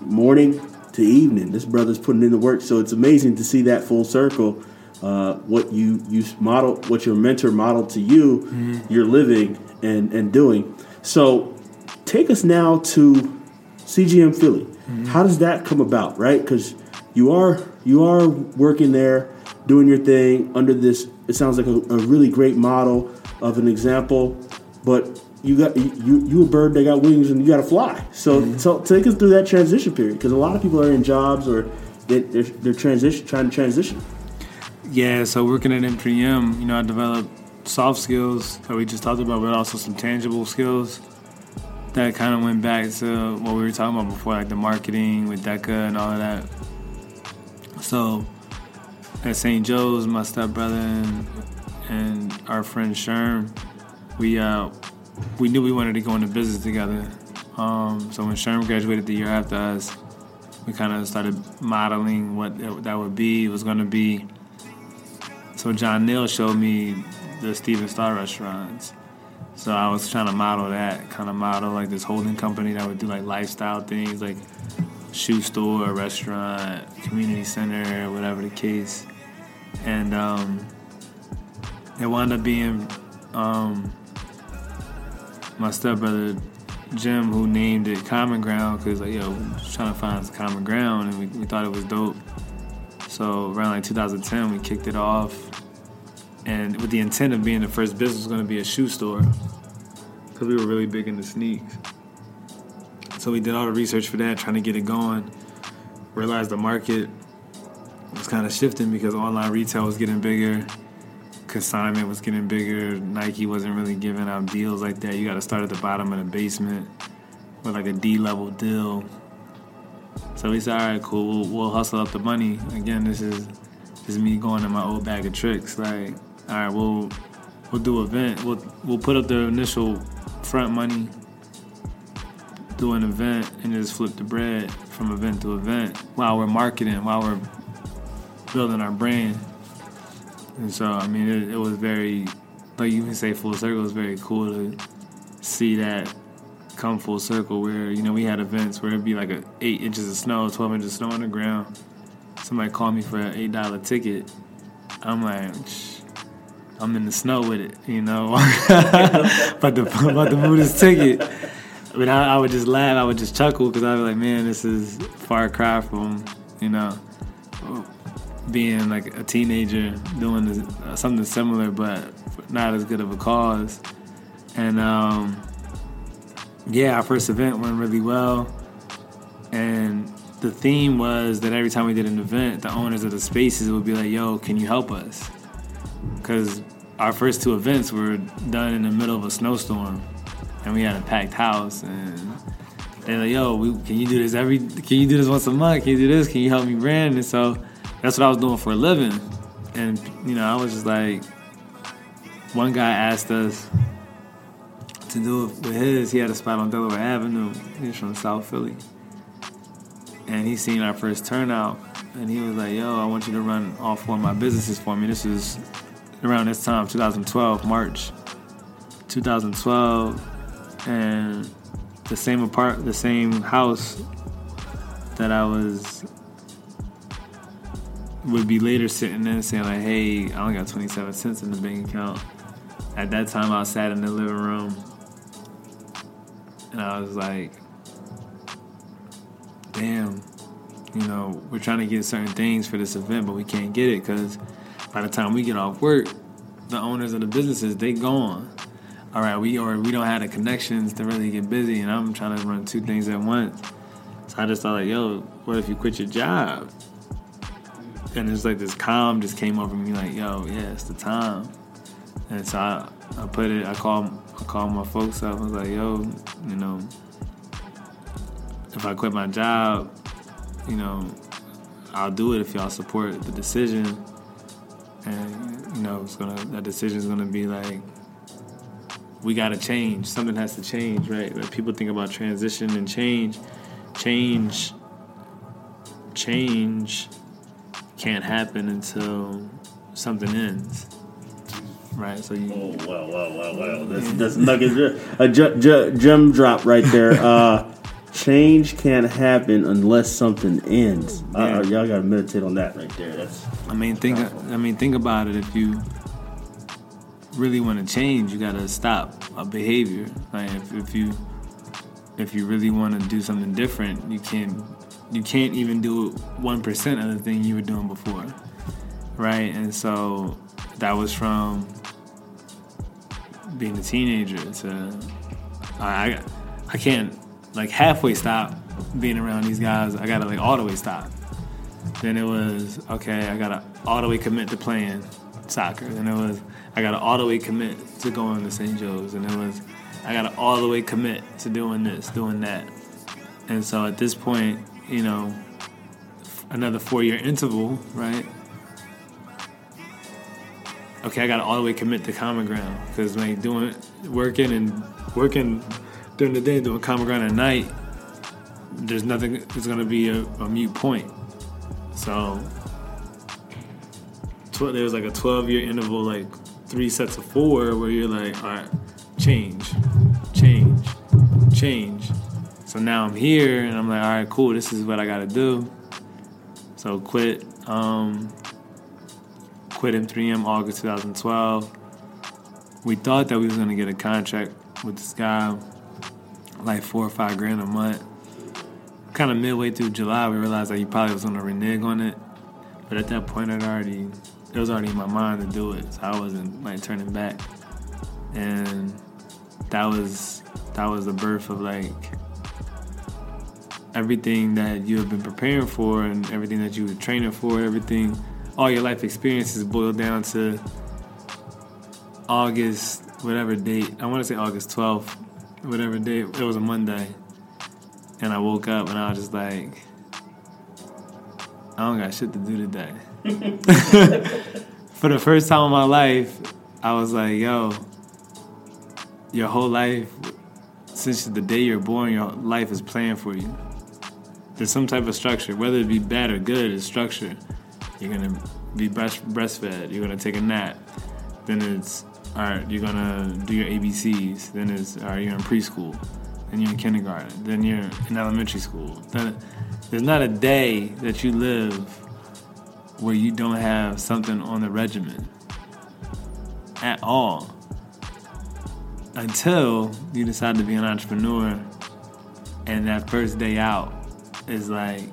morning to evening, this brother's putting in the work. So it's amazing to see that full circle. Uh, what you you model, what your mentor modeled to you, mm-hmm. you're living and and doing. So take us now to CGM Philly. Mm-hmm. How does that come about, right? Because you are you are working there, doing your thing under this. It sounds like a, a really great model of an example, but you got you you a bird that got wings and you got to fly. So, mm-hmm. so take us through that transition period because a lot of people are in jobs or they, they're, they're transition trying to transition. Yeah, so working at M3M, you know, I developed soft skills that we just talked about, but also some tangible skills that kind of went back to what we were talking about before, like the marketing with DECA and all of that. So at St. Joe's, my stepbrother and, and our friend Sherm, we uh, we knew we wanted to go into business together. Um, so when Sherm graduated the year after us, we kind of started modeling what that would be. Was going to be. So John Neal showed me the Stephen Starr restaurants. So I was trying to model that, kind of model like this holding company that would do like lifestyle things, like shoe store, restaurant, community center, whatever the case. And um, it wound up being um, my stepbrother Jim who named it Common Ground because like yo, trying to find some common ground, and we, we thought it was dope. So around like 2010, we kicked it off, and with the intent of being the first business was going to be a shoe store because we were really big into sneaks. So we did all the research for that, trying to get it going. Realized the market was kind of shifting because online retail was getting bigger. Consignment was getting bigger. Nike wasn't really giving out deals like that. You got to start at the bottom of the basement with like a D level deal. So we said, all right, cool. We'll, we'll hustle up the money. Again, this is this is me going in my old bag of tricks. Like, all right, we'll we'll do event. We'll we'll put up the initial front money, do an event, and just flip the bread from event to event while we're marketing, while we're building our brand. And so, I mean, it, it was very, like you can say, full circle. It was very cool to see that come full circle. Where you know we had events where it'd be like a eight inches of snow, twelve inches of snow on the ground. Somebody called me for an eight dollar ticket. I'm like, I'm in the snow with it, you know. *laughs* but the about to move this ticket. But I, I would just laugh. I would just chuckle because I'd be like, man, this is far cry from, you know, being like a teenager doing this, uh, something similar, but not as good of a cause. And um, yeah, our first event went really well. And the theme was that every time we did an event, the owners of the spaces would be like, yo, can you help us? Because our first two events were done in the middle of a snowstorm and we had a packed house and they're like, yo, we, can you do this every, can you do this once a month? Can you do this? Can you help me brand? And so that's what I was doing for a living. And, you know, I was just like, one guy asked us to do it with his. He had a spot on Delaware Avenue. He's from South Philly. And he seen our first turnout. And he was like, yo, I want you to run all four of my businesses for me. This was around this time, 2012, March 2012 and the same apart, the same house that I was would be later sitting in saying like, "Hey, I only got 27 cents in the bank account." At that time, I sat in the living room, and I was like, "Damn, you know, we're trying to get certain things for this event, but we can't get it because by the time we get off work, the owners of the businesses they gone." all right, we or we don't have the connections to really get busy, and I'm trying to run two things at once. So I just thought like, yo, what if you quit your job? And it's like this calm just came over me, like, yo, yeah, it's the time. And so I, I put it, I called, I called my folks up. I was like, yo, you know, if I quit my job, you know, I'll do it if y'all support the decision. And you know, it's gonna that decision's gonna be like we got to change. Something has to change, right? When people think about transition and change, change, change can't happen until something ends. Right, so you. Oh well, well, well, well. That's that's nugget, a gem drop right there. Uh, change can't happen unless something ends. Yeah. Uh, y'all gotta meditate on that right there. That's. I mean, think. I mean, think about it. If you really want to change, you gotta stop a behavior. Like if, if you if you really want to do something different, you can't you can't even do one percent of the thing you were doing before, right? And so that was from being a teenager to I I can't like halfway stop being around these guys. I gotta like all the way stop. Then it was okay. I gotta all the way commit to playing soccer. Then it was I got to all the way commit to going to St. Joe's, and it was I got to all the way commit to doing this, doing that, and so at this point, you know, another four year interval, right? Okay, I got to all the way commit to Common Ground because like doing working and working during the day, doing Common Ground at night, there's nothing. It's gonna be a, a mute point. So there was like a 12 year interval, like three sets of four where you're like, all right, change, change, change. So now I'm here and I'm like, all right, cool, this is what I gotta do. So quit, um, quit M3M August 2012. We thought that we was gonna get a contract with this guy, like four or five grand a month. Kind of midway through July, we realized that he probably was gonna renege on it. But at that point, I'd already it was already in my mind to do it, so I wasn't like turning back. And that was that was the birth of like everything that you have been preparing for and everything that you were training for, everything all your life experiences boiled down to August, whatever date. I want to say August 12th, whatever date. It was a Monday. And I woke up and I was just like, I don't got shit to do today. *laughs* For the first time in my life, I was like, yo, your whole life, since the day you're born, your life is planned for you. There's some type of structure, whether it be bad or good, it's structure. You're gonna be breast, breastfed, you're gonna take a nap, then it's all right, you're gonna do your ABCs. Then it's all right, you're in preschool. Then you're in kindergarten. Then you're in elementary school. Then there's not a day that you live where you don't have something on the regimen at all until you decide to be an entrepreneur and that first day out is like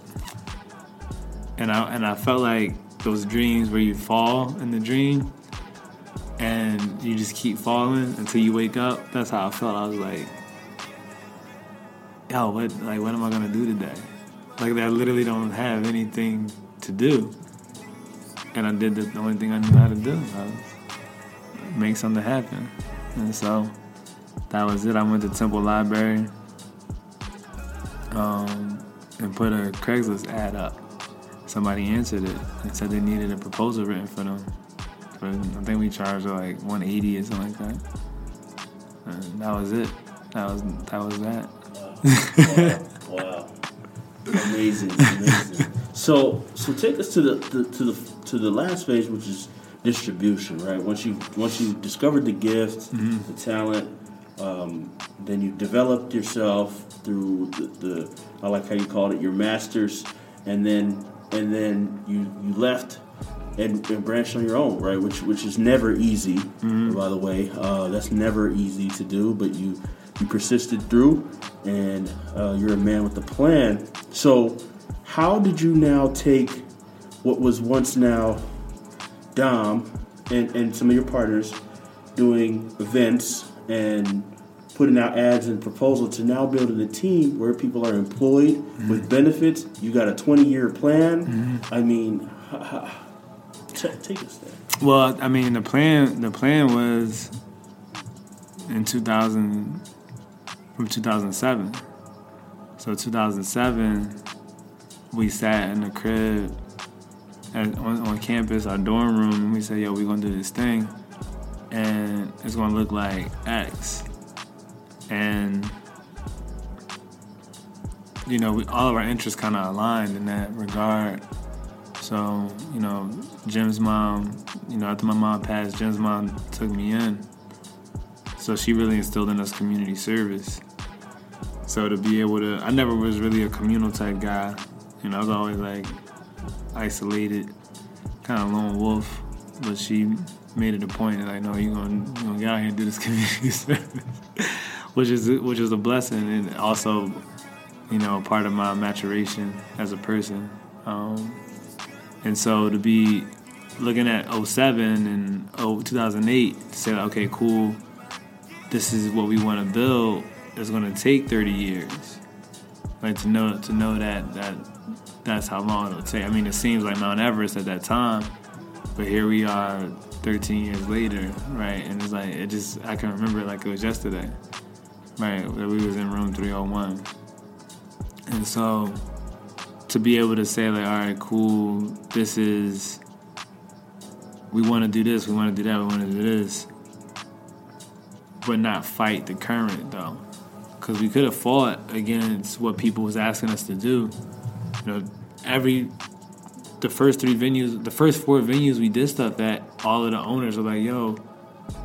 and I and I felt like those dreams where you fall in the dream and you just keep falling until you wake up. That's how I felt. I was like, yo, what like what am I gonna do today? Like I literally don't have anything to do. And I did the, only thing I knew how to do. Make something happen. And so that was it. I went to Temple Library um, and put a Craigslist ad up. Somebody answered it and said they needed a proposal written for them. I think we charged like 180 or something like that. And that was it. That was that was that. Wow. wow. Amazing, amazing. So, so take us to the, the, to the to the last phase, which is distribution, right? Once you once you discovered the gift, mm-hmm. the talent, um, then you developed yourself through the, the I like how you called it your masters, and then and then you you left and, and branched on your own, right? Which which is never easy, mm-hmm. by the way. Uh, that's never easy to do, but you you persisted through, and uh, you're a man with a plan. So, how did you now take what was once now Dom and, and some of your partners doing events and putting out ads and proposals to now building a team where people are employed mm-hmm. with benefits. You got a 20 year plan. Mm-hmm. I mean, take us there. Well, I mean, the plan the plan was in 2000 from 2007. So 2007, we sat in the crib at, on, on campus, our dorm room, and we said, "Yo, we're gonna do this thing, and it's gonna look like X." And you know, we, all of our interests kind of aligned in that regard. So, you know, Jim's mom, you know, after my mom passed, Jim's mom took me in. So she really instilled in us community service. So to be able to, I never was really a communal type guy. You know, I was always like isolated, kind of lone wolf. But she made it a point, that like, no, you're gonna, you gonna get out here and do this *laughs* community service, which is which is a blessing and also, you know, a part of my maturation as a person. Um, and so to be looking at 07 and 2008 to say, okay, cool, this is what we want to build, it's going to take 30 years. Like to know to know that that that's how long it'll take. I mean, it seems like Mount Everest at that time, but here we are 13 years later, right? And it's like it just I can remember it like it was yesterday, right? That we was in room 301, and so to be able to say like, all right, cool, this is, we want to do this, we want to do that, we want to do this, but not fight the current though, because we could have fought against what people was asking us to do. You know, every the first three venues, the first four venues we did stuff at, all of the owners were like, yo,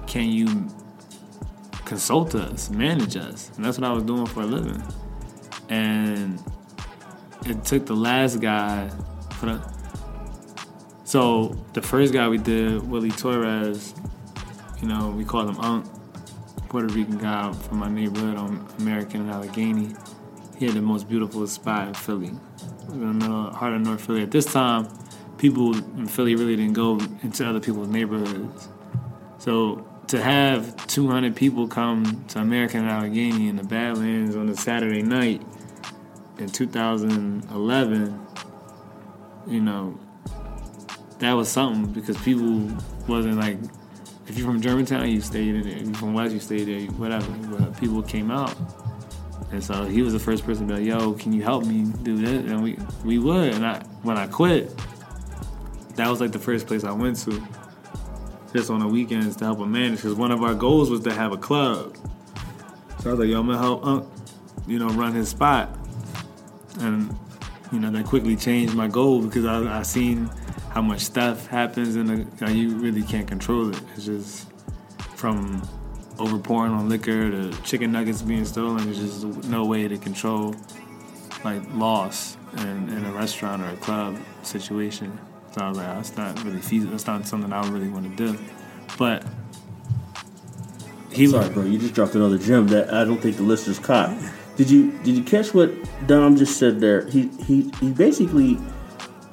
can you consult us, manage us? And that's what I was doing for a living. And it took the last guy the, so the first guy we did, Willie Torres, you know, we called him Unc, Puerto Rican guy from my neighborhood on American and Allegheny. He had the most beautiful spot in Philly, in the middle, heart of North Philly. At this time, people in Philly really didn't go into other people's neighborhoods. So to have 200 people come to American Allegheny in the Badlands on a Saturday night in 2011, you know, that was something because people wasn't like if you're from Germantown, you stayed in there. If you're from West, you stayed there. Whatever. But people came out, and so he was the first person to be like, "Yo, can you help me do this?" And we we would. And I when I quit, that was like the first place I went to, just on the weekends to help him manage. Because one of our goals was to have a club. So I was like, "Yo, I'm gonna help Unc, you know, run his spot," and you know, that quickly changed my goal because I I seen how much stuff happens and you really can't control it. It's just from overpouring on liquor to chicken nuggets being stolen. There's just no way to control like loss in, in a restaurant or a club situation. So I was like, that's not really feasible. That's not something I really want to do. But he sorry, bro. You just dropped another gem that I don't think the listeners caught. Did you did you catch what Dom just said there? He he he basically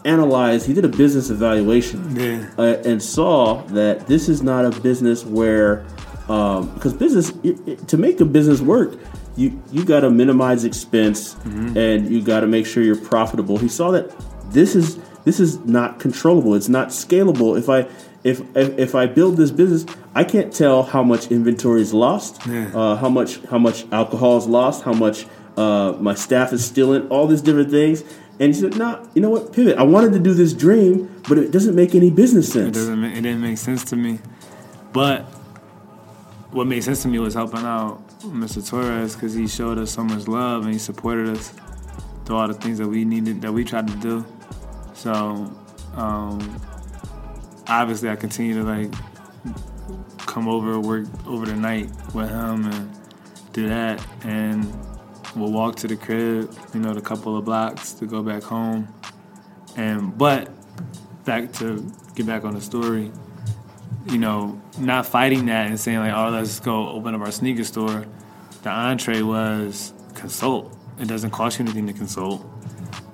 analyzed, he did a business evaluation yeah. uh, and saw that this is not a business where, um because um, business, it, it, to make a business work, you, you got to minimize expense mm-hmm. and you got to make sure you're profitable. He saw that this is this is not controllable. It's not scalable. If I if if, if I build this business, I can't tell how much inventory is lost, yeah. uh, how much how much alcohol is lost, how much uh, my staff is stealing, all these different things. And he said, "Nah, you know what? Pivot. I wanted to do this dream, but it doesn't make any business sense. It doesn't. It didn't make sense to me. But what made sense to me was helping out Mr. Torres because he showed us so much love and he supported us through all the things that we needed that we tried to do. So um, obviously, I continue to like come over, work over the night with him, and do that and." we'll walk to the crib, you know, the couple of blocks to go back home. And but back to get back on the story, you know, not fighting that and saying like, oh, let's go open up our sneaker store. The entree was consult. It doesn't cost you anything to consult.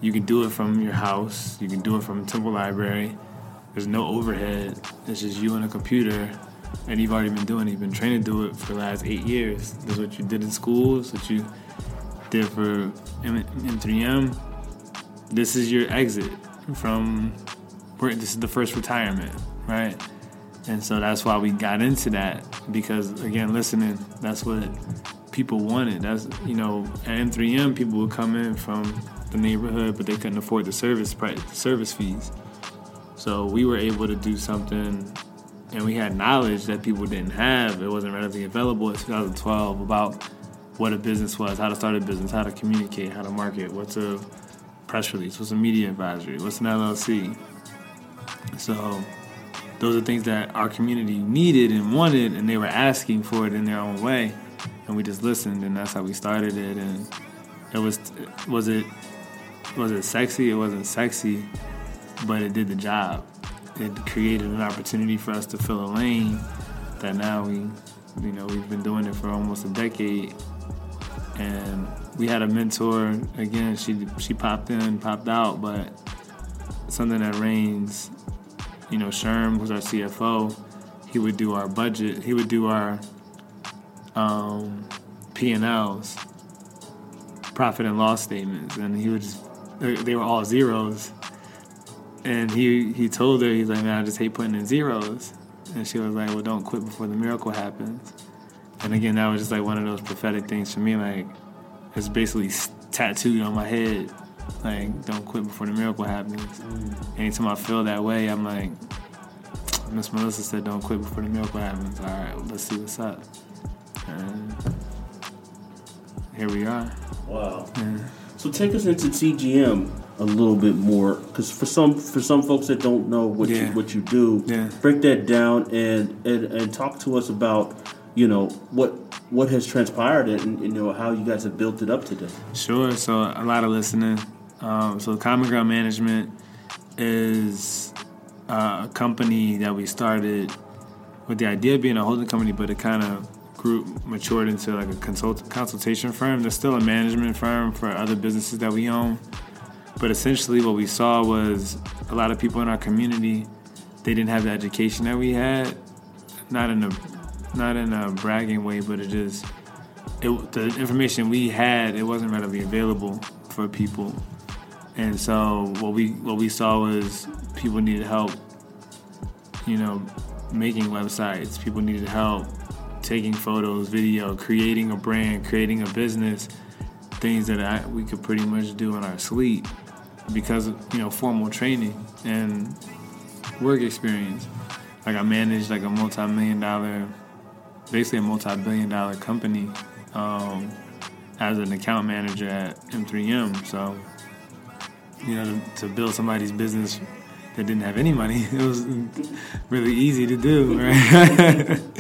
You can do it from your house. You can do it from Temple Library. There's no overhead. It's just you and a computer, and you've already been doing it. You've been trained to do it for the last eight years. This is what you did in school. It's what you did for M3M, this is your exit from this is the first retirement, right? And so that's why we got into that because again, listening, that's what people wanted. That's you know, at M3M, people would come in from the neighborhood, but they couldn't afford the service price, service fees. So we were able to do something, and we had knowledge that people didn't have. It wasn't readily available in 2012 about what a business was, how to start a business, how to communicate, how to market, what's a press release, what's a media advisory, what's an LLC. So those are things that our community needed and wanted, and they were asking for it in their own way, and we just listened, and that's how we started it. And it was was it was it sexy? It wasn't sexy, but it did the job. It created an opportunity for us to fill a lane that now we, you know, we've been doing it for almost a decade, and we had a mentor. Again, she she popped in, popped out, but something that reigns. You know, Sherm was our CFO. He would do our budget. He would do our um, P and Ls, profit and loss statements, and he would just they were all zeros. And he he told her he's like, man, I just hate putting in zeros. And she was like, well, don't quit before the miracle happens. And again, that was just like one of those prophetic things for me. Like, it's basically tattooed on my head. Like, don't quit before the miracle happens. Mm. Anytime I feel that way, I'm like, Miss Melissa said, don't quit before the miracle happens. All right, well, let's see what's up. And here we are. Wow. Yeah. So take us into CGM a little bit more, because for some for some folks that don't know what yeah. you what you do, yeah. break that down and, and and talk to us about you know what what has transpired and you know how you guys have built it up today. Sure. So a lot of listening. Um, so Common Ground Management is uh, a company that we started with the idea of being a holding company, but it kind of grew matured into like a consult consultation firm. There's still a management firm for other businesses that we own. But essentially, what we saw was a lot of people in our community they didn't have the education that we had, not in a not in a bragging way, but it just it, the information we had it wasn't readily available for people, and so what we what we saw was people needed help, you know, making websites. People needed help taking photos, video, creating a brand, creating a business. Things that I, we could pretty much do in our sleep because of you know formal training and work experience. Like I managed like a multi-million dollar, basically a multi-billion dollar company um, as an account manager at M3M. So you know to, to build somebody's business that didn't have any money, *laughs* it was really easy to do. *laughs* Right? *laughs*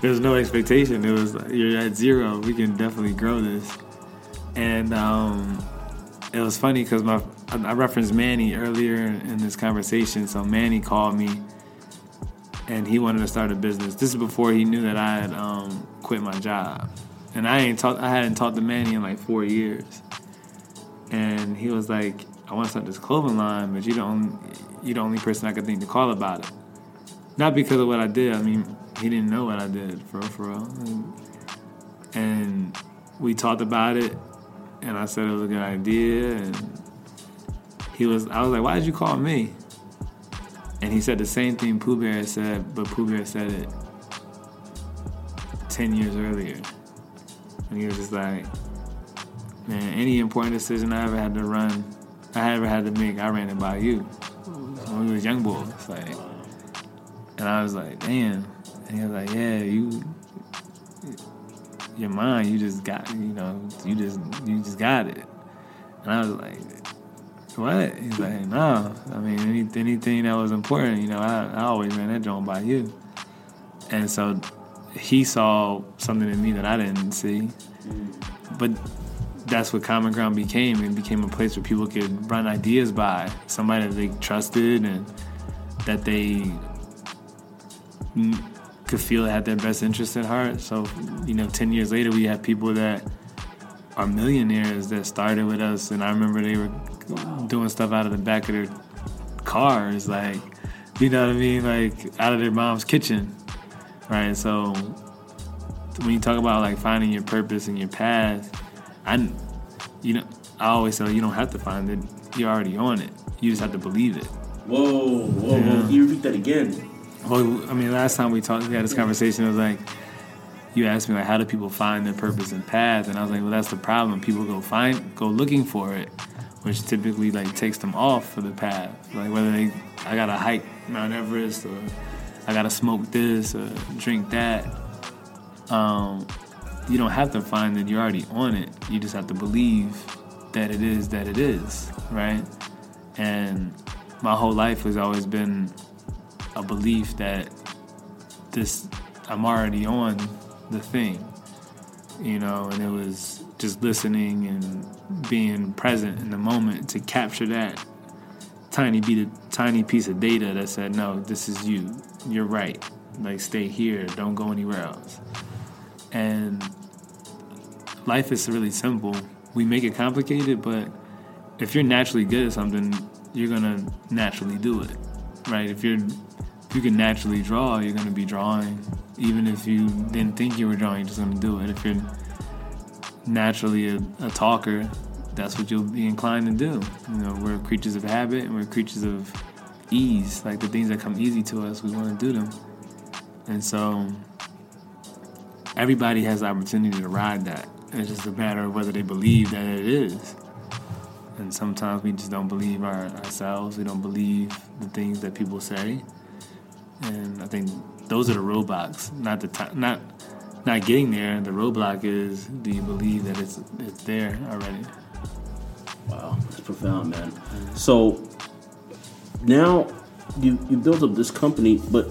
There was no expectation. It was you're at zero. We can definitely grow this. And um, it was funny because my I referenced Manny earlier in this conversation. So Manny called me, and he wanted to start a business. This is before he knew that I had um, quit my job, and I ain't talked. I hadn't talked to Manny in like four years. And he was like, "I want to start this clothing line, but you the only you the only person I could think to call about it. Not because of what I did. I mean, he didn't know what I did for real, for real. And, and we talked about it, and I said it was a good idea, and he was. I was like, "Why did you call me?" And he said the same thing Pooh Bear said, but Pooh Bear said it ten years earlier, and he was just like, "Man, any important decision I ever had to run, I ever had to make, I ran it by you." When we was young boys, like, and I was like, "Damn." And he was like, "Yeah, you, your mind, you just got, you know, you just, you just got it." And I was like, "What?" He's like, "No, I mean, any, anything that was important, you know, I, I always ran that joint by you." And so he saw something in me that I didn't see, but that's what Common Ground became. It became a place where people could run ideas by somebody that they trusted and that they could feel had their best interest at heart. So, you know, 10 years later, we have people that are millionaires that started with us. And I remember they were doing stuff out of the back of their cars, like, you know what I mean? Like, out of their mom's kitchen, right? So, when you talk about like finding your purpose and your path, I, you know, I always say you don't have to find it. You're already on it. You just have to believe it. Whoa, whoa, yeah. whoa! You repeat that again? Well, I mean, last time we talked, we had this conversation. It was like you asked me like, how do people find their purpose and path? And I was like, well, that's the problem. People go find, go looking for it, which typically like takes them off for the path. Like whether they, I gotta hike Mount Everest or I gotta smoke this or drink that. Um, you don't have to find that you're already on it. You just have to believe that it is that it is, right? And my whole life has always been a belief that this I'm already on the thing, you know, and it was just listening and being present in the moment to capture that tiny bit of, tiny piece of data that said, no, this is you. You're right. Like stay here. Don't go anywhere else. And life is really simple. We make it complicated, but if you're naturally good at something, you're gonna naturally do it, right? If you're if you can naturally draw, you're gonna be drawing. Even if you didn't think you were drawing, you're just gonna do it. If you're naturally a, a talker, that's what you'll be inclined to do. You know, we're creatures of habit and we're creatures of ease. Like the things that come easy to us, we want to do them. And so everybody has the opportunity to ride that. It's just a matter of whether they believe that it is. And sometimes we just don't believe our, ourselves. We don't believe the things that people say and I think those are the roadblocks, not the not not getting there. The roadblock is do you believe that it's it's there already? Wow, that's profound, man. So now you you built up this company, but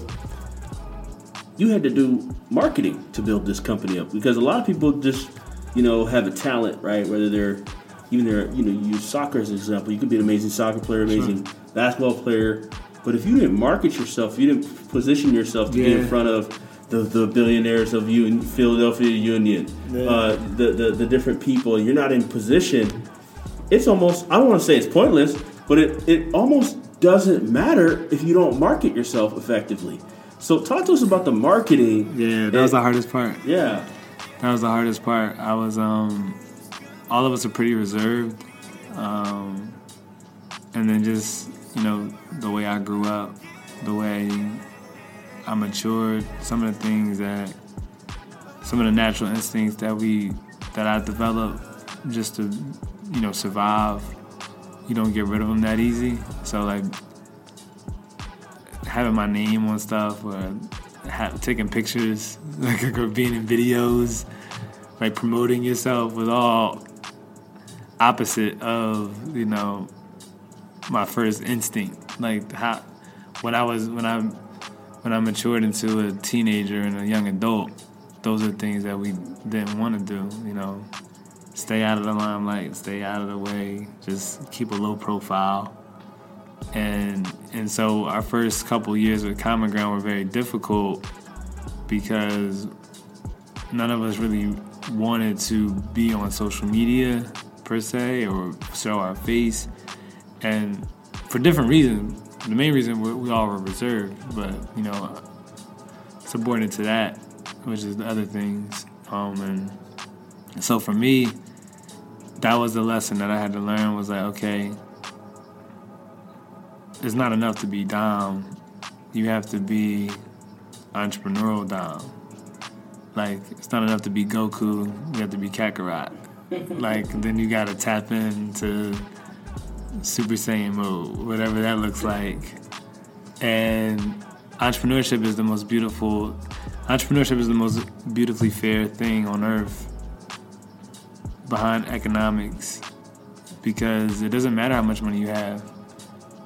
you had to do marketing to build this company up because a lot of people just you know have a talent, right? Whether they're even they're you know you use soccer as an example. You could be an amazing soccer player, amazing sure. basketball player, but if you didn't market yourself, you didn't position yourself to yeah. get in front of the, the billionaires of you in Philadelphia Union, yeah. uh, the, the, the different people, you're not in position. It's almost I don't want to say it's pointless, but it, it almost doesn't matter if you don't market yourself effectively. So talk to us about the marketing. Yeah, that was the hardest part. Yeah. That was the hardest part. I was um all of us are pretty reserved. Um and then just you know, the way I grew up, the way I matured. Some of the things that, some of the natural instincts that we, that I developed just to, you know, survive. You don't get rid of them that easy. So like having my name on stuff or taking pictures, *laughs* like being in videos, like promoting yourself was all opposite of you know my first instinct. Like how when I was when I when I matured into a teenager and a young adult, those are things that we didn't want to do. You know, stay out of the limelight, stay out of the way, just keep a low profile. And and so our first couple years with Common Ground were very difficult because none of us really wanted to be on social media per se or show our face, and for different reasons. The main reason we, we all were reserved, but you know, subordinate to that, which is the other things. Um, and so for me, that was the lesson that I had to learn. Was like, okay, it's not enough to be down. You have to be entrepreneurial down. Like it's not enough to be Goku. You have to be Kakarot. *laughs* like then you gotta tap into Super Saiyan mode, whatever that looks like. And entrepreneurship is the most beautiful. Entrepreneurship is the most beautifully fair thing on earth behind economics because it doesn't matter how much money you have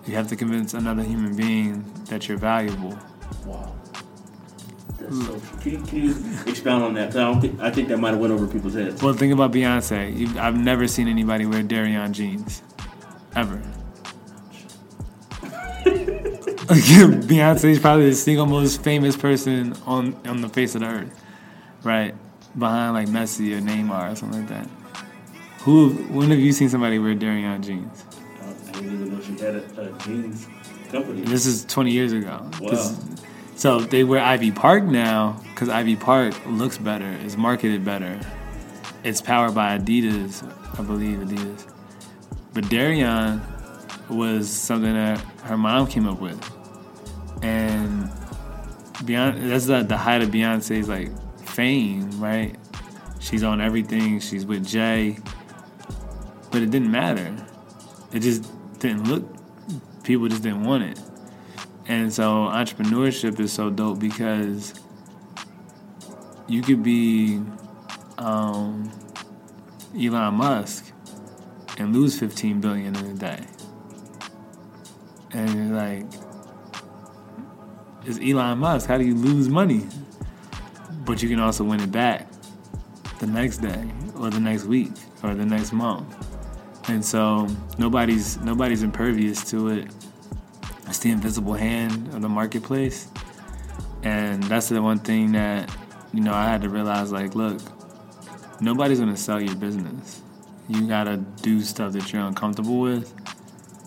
you have to convince another human being that you're valuable. Wow. So, can, you, can you expound on that? I don't think I think that might have went over people's heads. Well, think about Beyonce. You, I've never seen anybody wear Dereon jeans, ever. *laughs* *laughs* Beyonce is probably the single most famous person on on the face of the earth, right? Behind like Messi or Neymar or something like that. Who? When have you seen somebody wear Dereon jeans? Didn't even know she had a, a jeans company. This is 20 years ago. Wow. So they wear Ivy Park now because Ivy Park looks better, is marketed better. It's powered by Adidas, I believe Adidas. But Dereon was something that her mom came up with, and Beyonce. That's the, the height of Beyonce's like fame, right? She's on everything. She's with Jay, but it didn't matter. It just didn't look, people just didn't want it. And so entrepreneurship is so dope because you could be um, Elon Musk and lose 15 billion in a day. And you're like, it's Elon Musk. How do you lose money? But you can also win it back the next day or the next week or the next month and so nobody's nobody's impervious to it. It's the invisible hand of the marketplace, and that's the one thing that you know I had to realize. Like, look, nobody's gonna sell your business. You gotta do stuff that you're uncomfortable with.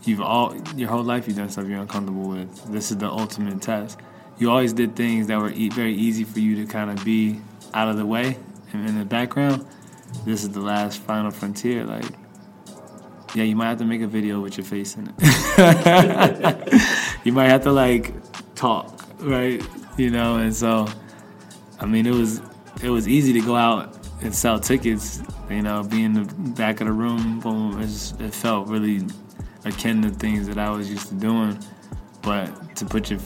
You've all your whole life you've done stuff you're uncomfortable with. This is the ultimate test. You always did things that were e- very easy for you to kind of be out of the way and in the background. This is the last final frontier. Like yeah, you might have to make a video with your face in it. *laughs* you might have to like talk, right? You know, and so I mean, it was it was easy to go out and sell tickets. You know, be in the back of the room, boom. It, just, it felt really akin to things that I was used to doing. But to put your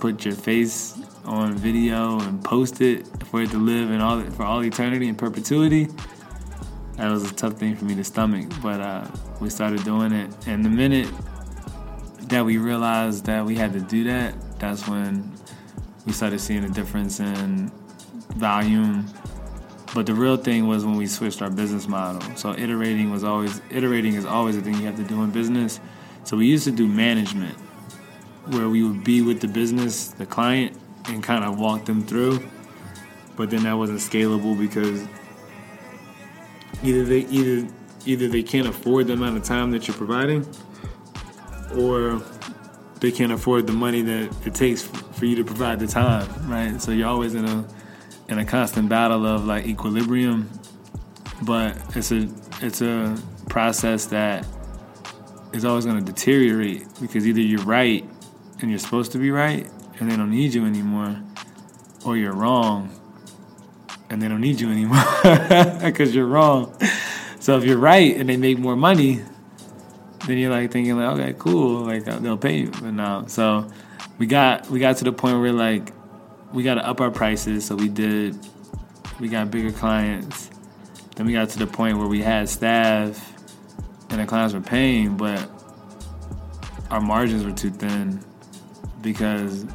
put your face on video and post it for it to live in all for all eternity and perpetuity that was a tough thing for me to stomach. But uh, we started doing it, and the minute that we realized that we had to do that, that's when we started seeing a difference in volume. But the real thing was when we switched our business model. So iterating was always iterating is always a thing you have to do in business. So we used to do management, where we would be with the business, the client, and kind of walk them through. But then that wasn't scalable because either they either either they can't afford the amount of time that you're providing, or they can't afford the money that it takes for you to provide the time, right? So you're always in a in a constant battle of like equilibrium, but it's a it's a process that is always going to deteriorate because either you're right and you're supposed to be right, and they don't need you anymore, or you're wrong and they don't need you anymore *laughs* because you're wrong. So if you're right and they make more money, then you're like thinking like, okay, cool, like they'll pay you. But now, so we got we got to the point where like we got to up our prices. So we did, we got bigger clients. Then we got to the point where we had staff and the clients were paying, but our margins were too thin because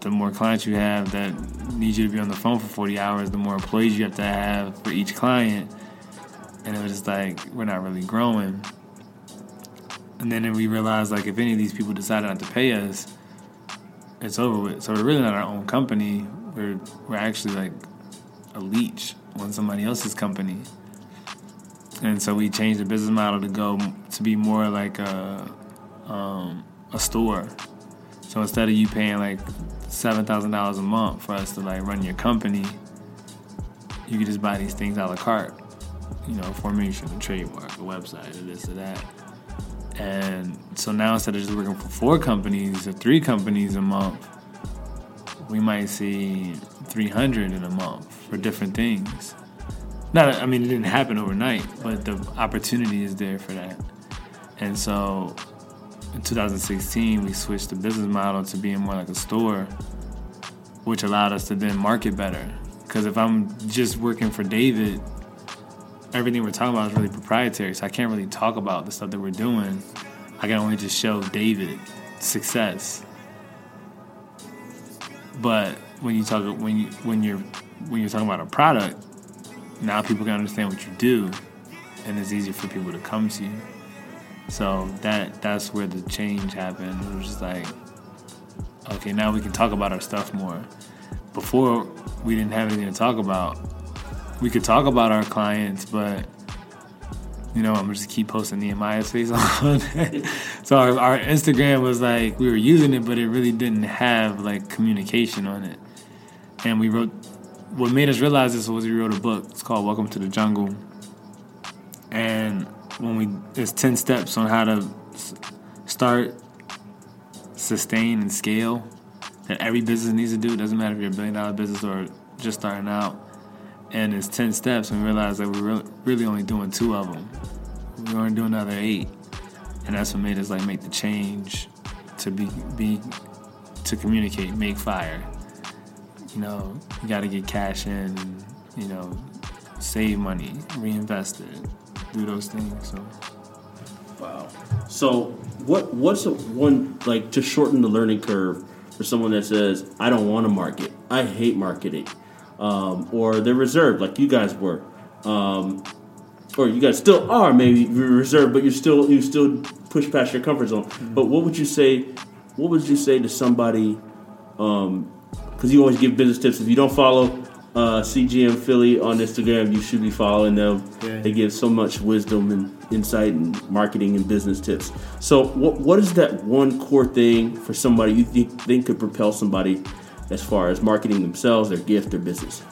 the more clients you have that need you to be on the phone for 40 hours, the more employees you have to have for each client. And it was just like, we're not really growing. And then we realized, like, if any of these people decided not to pay us, it's over with. So we're really not our own company. We're, we're actually like a leech on somebody else's company. And so we changed the business model to go to be more like a, um, a store. So instead of you paying like seven thousand dollars a month for us to like run your company, you can just buy these things a la carte. You know, formation, a trademark, a website, or this or that. And so now instead of just working for four companies or three companies a month, we might see 300 in a month for different things. Not, I mean, it didn't happen overnight, but the opportunity is there for that. And so in 2016, we switched the business model to being more like a store, which allowed us to then market better. Because if I'm just working for David, everything we're talking about is really proprietary, so I can't really talk about the stuff that we're doing. I can only just show David success. But when you talk when you when you're when you're talking about a product, now people can understand what you do, and it's easier for people to come to you. So that that's where the change happened. It was just like, okay, now we can talk about our stuff more. Before we didn't have anything to talk about. We could talk about our clients, but you know, I'm just keep posting Nehemiah's face *laughs* on. so our, our Instagram was like we were using it, but it really didn't have like communication on it. And we wrote. What made us realize this was we wrote a book. It's called Welcome to the Jungle. And when we there's 10 steps on how to start sustain and scale that every business needs to do it doesn't matter if you're a billion dollar business or just starting out and it's 10 steps and we realized that we're really, only doing two of them we weren't doing another eight and that's what made us like make the change to be be to communicate make fire you know you got to get cash in you know save money reinvest it do those things. So. Wow. So what what's one like to shorten the learning curve for someone that says I don't want to market, I hate marketing, um, or they're reserved like you guys were, um, or you guys still are maybe reserved, but you still you still push past your comfort zone. Mm-hmm. But what would you say? What would you say to somebody? Because um, you always give business tips. If you don't follow uh, CGM Philly on Instagram. You should be following them. Yeah. They give so much wisdom and insight and marketing and business tips. So, what what is that one core thing for somebody you think, think could propel somebody as far as marketing themselves, their gift, their business?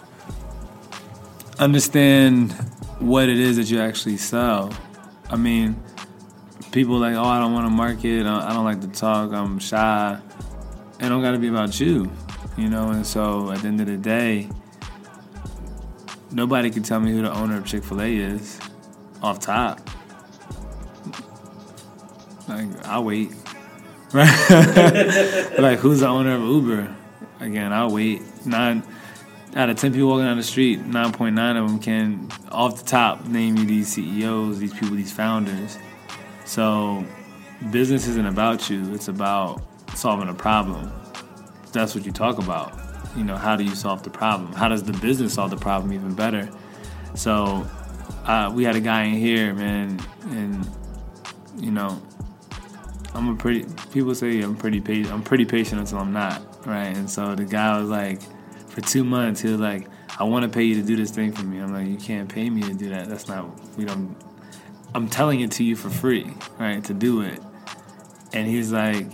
Understand what it is that you actually sell. I mean, people like, oh, I don't want to market. I don't like to talk. I'm shy. It don't got to be about you, you know. And so, at the end of the day Nobody can tell me who the owner of Chick Fil A is, off top. Like I'll wait. Right? *laughs* like who's the owner of Uber? Again, I'll wait. Nine out of ten people walking down the street, nine point nine of them can, off the top, name you these CEOs, these people, these founders. So, business isn't about you; it's about solving a problem. That's what you talk about you know, how do you solve the problem? How does the business solve the problem even better? So uh, we had a guy in here, man, and you know, I'm a pretty. People say I'm pretty patient. I'm pretty patient until I'm not, right? And so the guy was like, for two months, he was like, "I want to pay you to do this thing for me." I'm like, "You can't pay me to do that. That's not. We don't. I'm telling it to you for free, right? To do it." And he's like,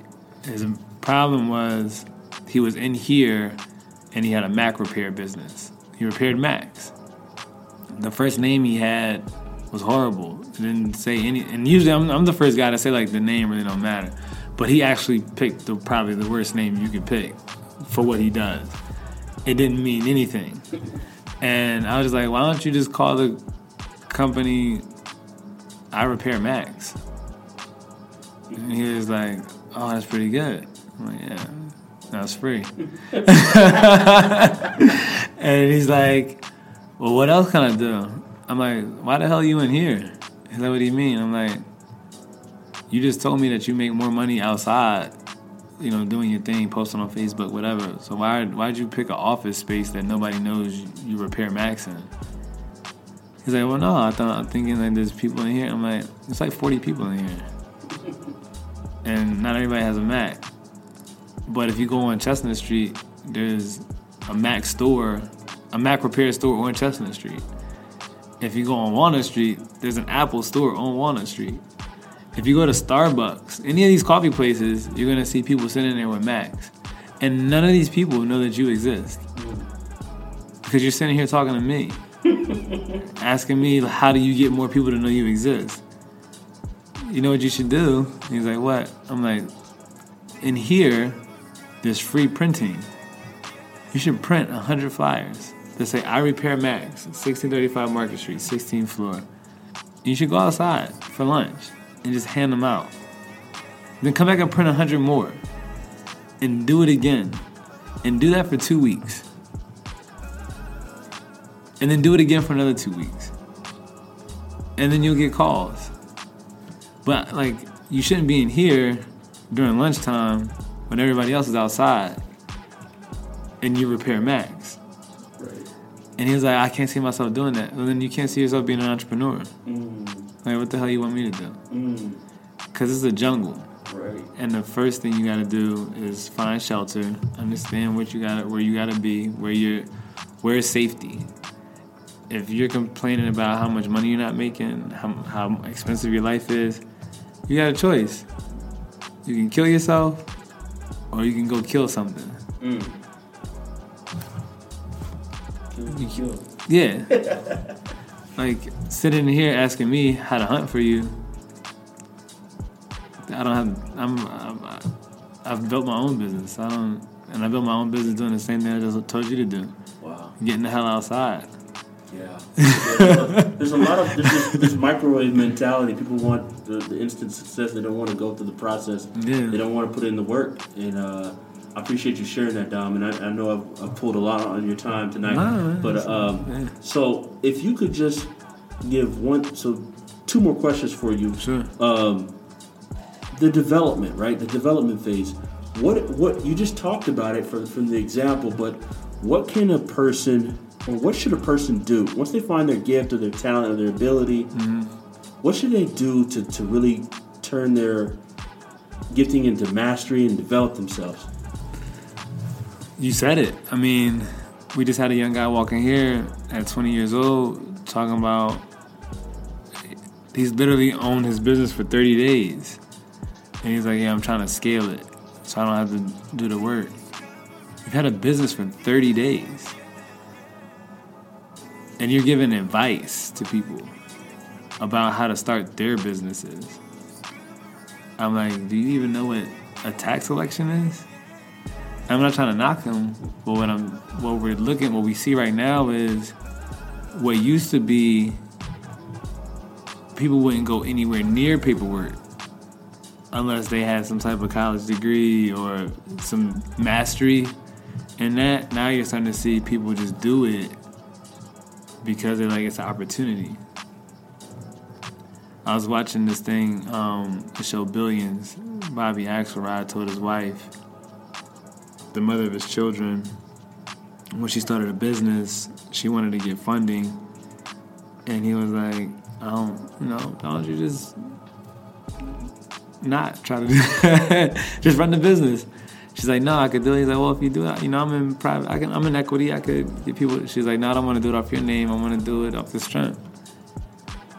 his problem was he was in here and he had a Mac repair business. He repaired Macs. The first name he had was horrible. It didn't say any. And usually, I'm, I'm the first guy to say like the name really don't matter. But he actually picked the probably the worst name you could pick for what he does. It didn't mean anything, and I was just like, why don't you just call the company I Repair Macs? And he was like, oh, that's pretty good. I'm like, yeah, that's free. *laughs* and he's like, well, what else can I do? I'm like, why the hell are you in here? He's like, what do you mean? I'm like, you just told me that you make more money outside, you know, doing your thing, posting on Facebook, whatever. So why why'd you pick an office space that nobody knows you repair Macs in? He's like, well, no, I thought I'm thinking like there's people in here. I'm like, it's like 40 people in here, and not everybody has a Mac. But if you go on Chestnut Street, there's a Mac store, a Mac repair store on Chestnut Street. If you go on Walnut Street, there's an Apple store on Walnut Street. If you go to Starbucks, any of these coffee places, you're gonna see people sitting there with Macs. And none of these people know that you exist. Because you're sitting here talking to me. *laughs* asking me how do you get more people to know you exist? You know what you should do? He's like, what? I'm like, in here, there's free printing. You should print 100 flyers that say, I repair Macs, 1635 Market Street, 16th floor. You should go outside for lunch and just hand them out. Then come back and print 100 more and do it again. And do that for two weeks. And then do it again for another two weeks. And then you'll get calls. But, like, you shouldn't be in here during lunchtime when everybody else is outside and you repair Macs. Right. And he was like, I can't see myself doing that. Well, then you can't see yourself being an entrepreneur. Mm, Like, what the hell you want me to do? mm, Because it's a jungle. right. And the first thing you gotta do is find shelter, understand what you gotta, where you gotta be, where you're, where is safety. If you're complaining about how much money you're not making, how, how expensive your life is, you got a choice. You can kill yourself, or you can go kill something. Mm. Kill, kill. Yeah. *laughs* like sitting here asking me how to hunt for you. I don't have. I'm. I'm I've built my own business. I don't, and I built my own business doing the same thing I just told you to do. Wow. Getting the hell outside. Yeah. *laughs* there's a lot of there's this, this microwave mentality. People want the, the instant success. They don't want to go through the process. Yeah. They don't want to put in the work. And uh, I appreciate you sharing that, Dom. And I, I know I've, I've pulled a lot on your time tonight. But um, yeah. so if you could just give one, so two more questions for you. Sure. Um, the development, right? The development phase. What what you just talked about it from from the example, but what can a person or what should a person do once they find their gift or their talent or their ability? What should they do to, to really turn their gifting into mastery and develop themselves? You said it. I mean, we just had a young guy walking here at 20 years old talking about he's literally owned his business for 30 days. And he's like, Yeah, I'm trying to scale it so I don't have to do the work. You've had a business for 30 days. And you're giving advice to people about how to start their businesses. I'm like, Do you even know what a tax election is? I'm not trying to knock him, but what I'm what we're looking what we see right now is what used to be people wouldn't go anywhere near paperwork unless they had some type of college degree or some mastery and that. Now you're starting to see people just do it because they're like it's an opportunity. I was watching this thing, um, the show Billions. Bobby Axelrod told his wife, the mother of his children, when she started a business, she wanted to get funding, and he was like, "I don't, you know, don't you just not try to do *laughs* that. just run the business?" She's like, "No, I could do it." He's like, "Well, if you do it, you know, I'm in private, I can, I'm in equity, I could get people." She's like, "No, I don't want to do it off your name. I want to do it off the strength."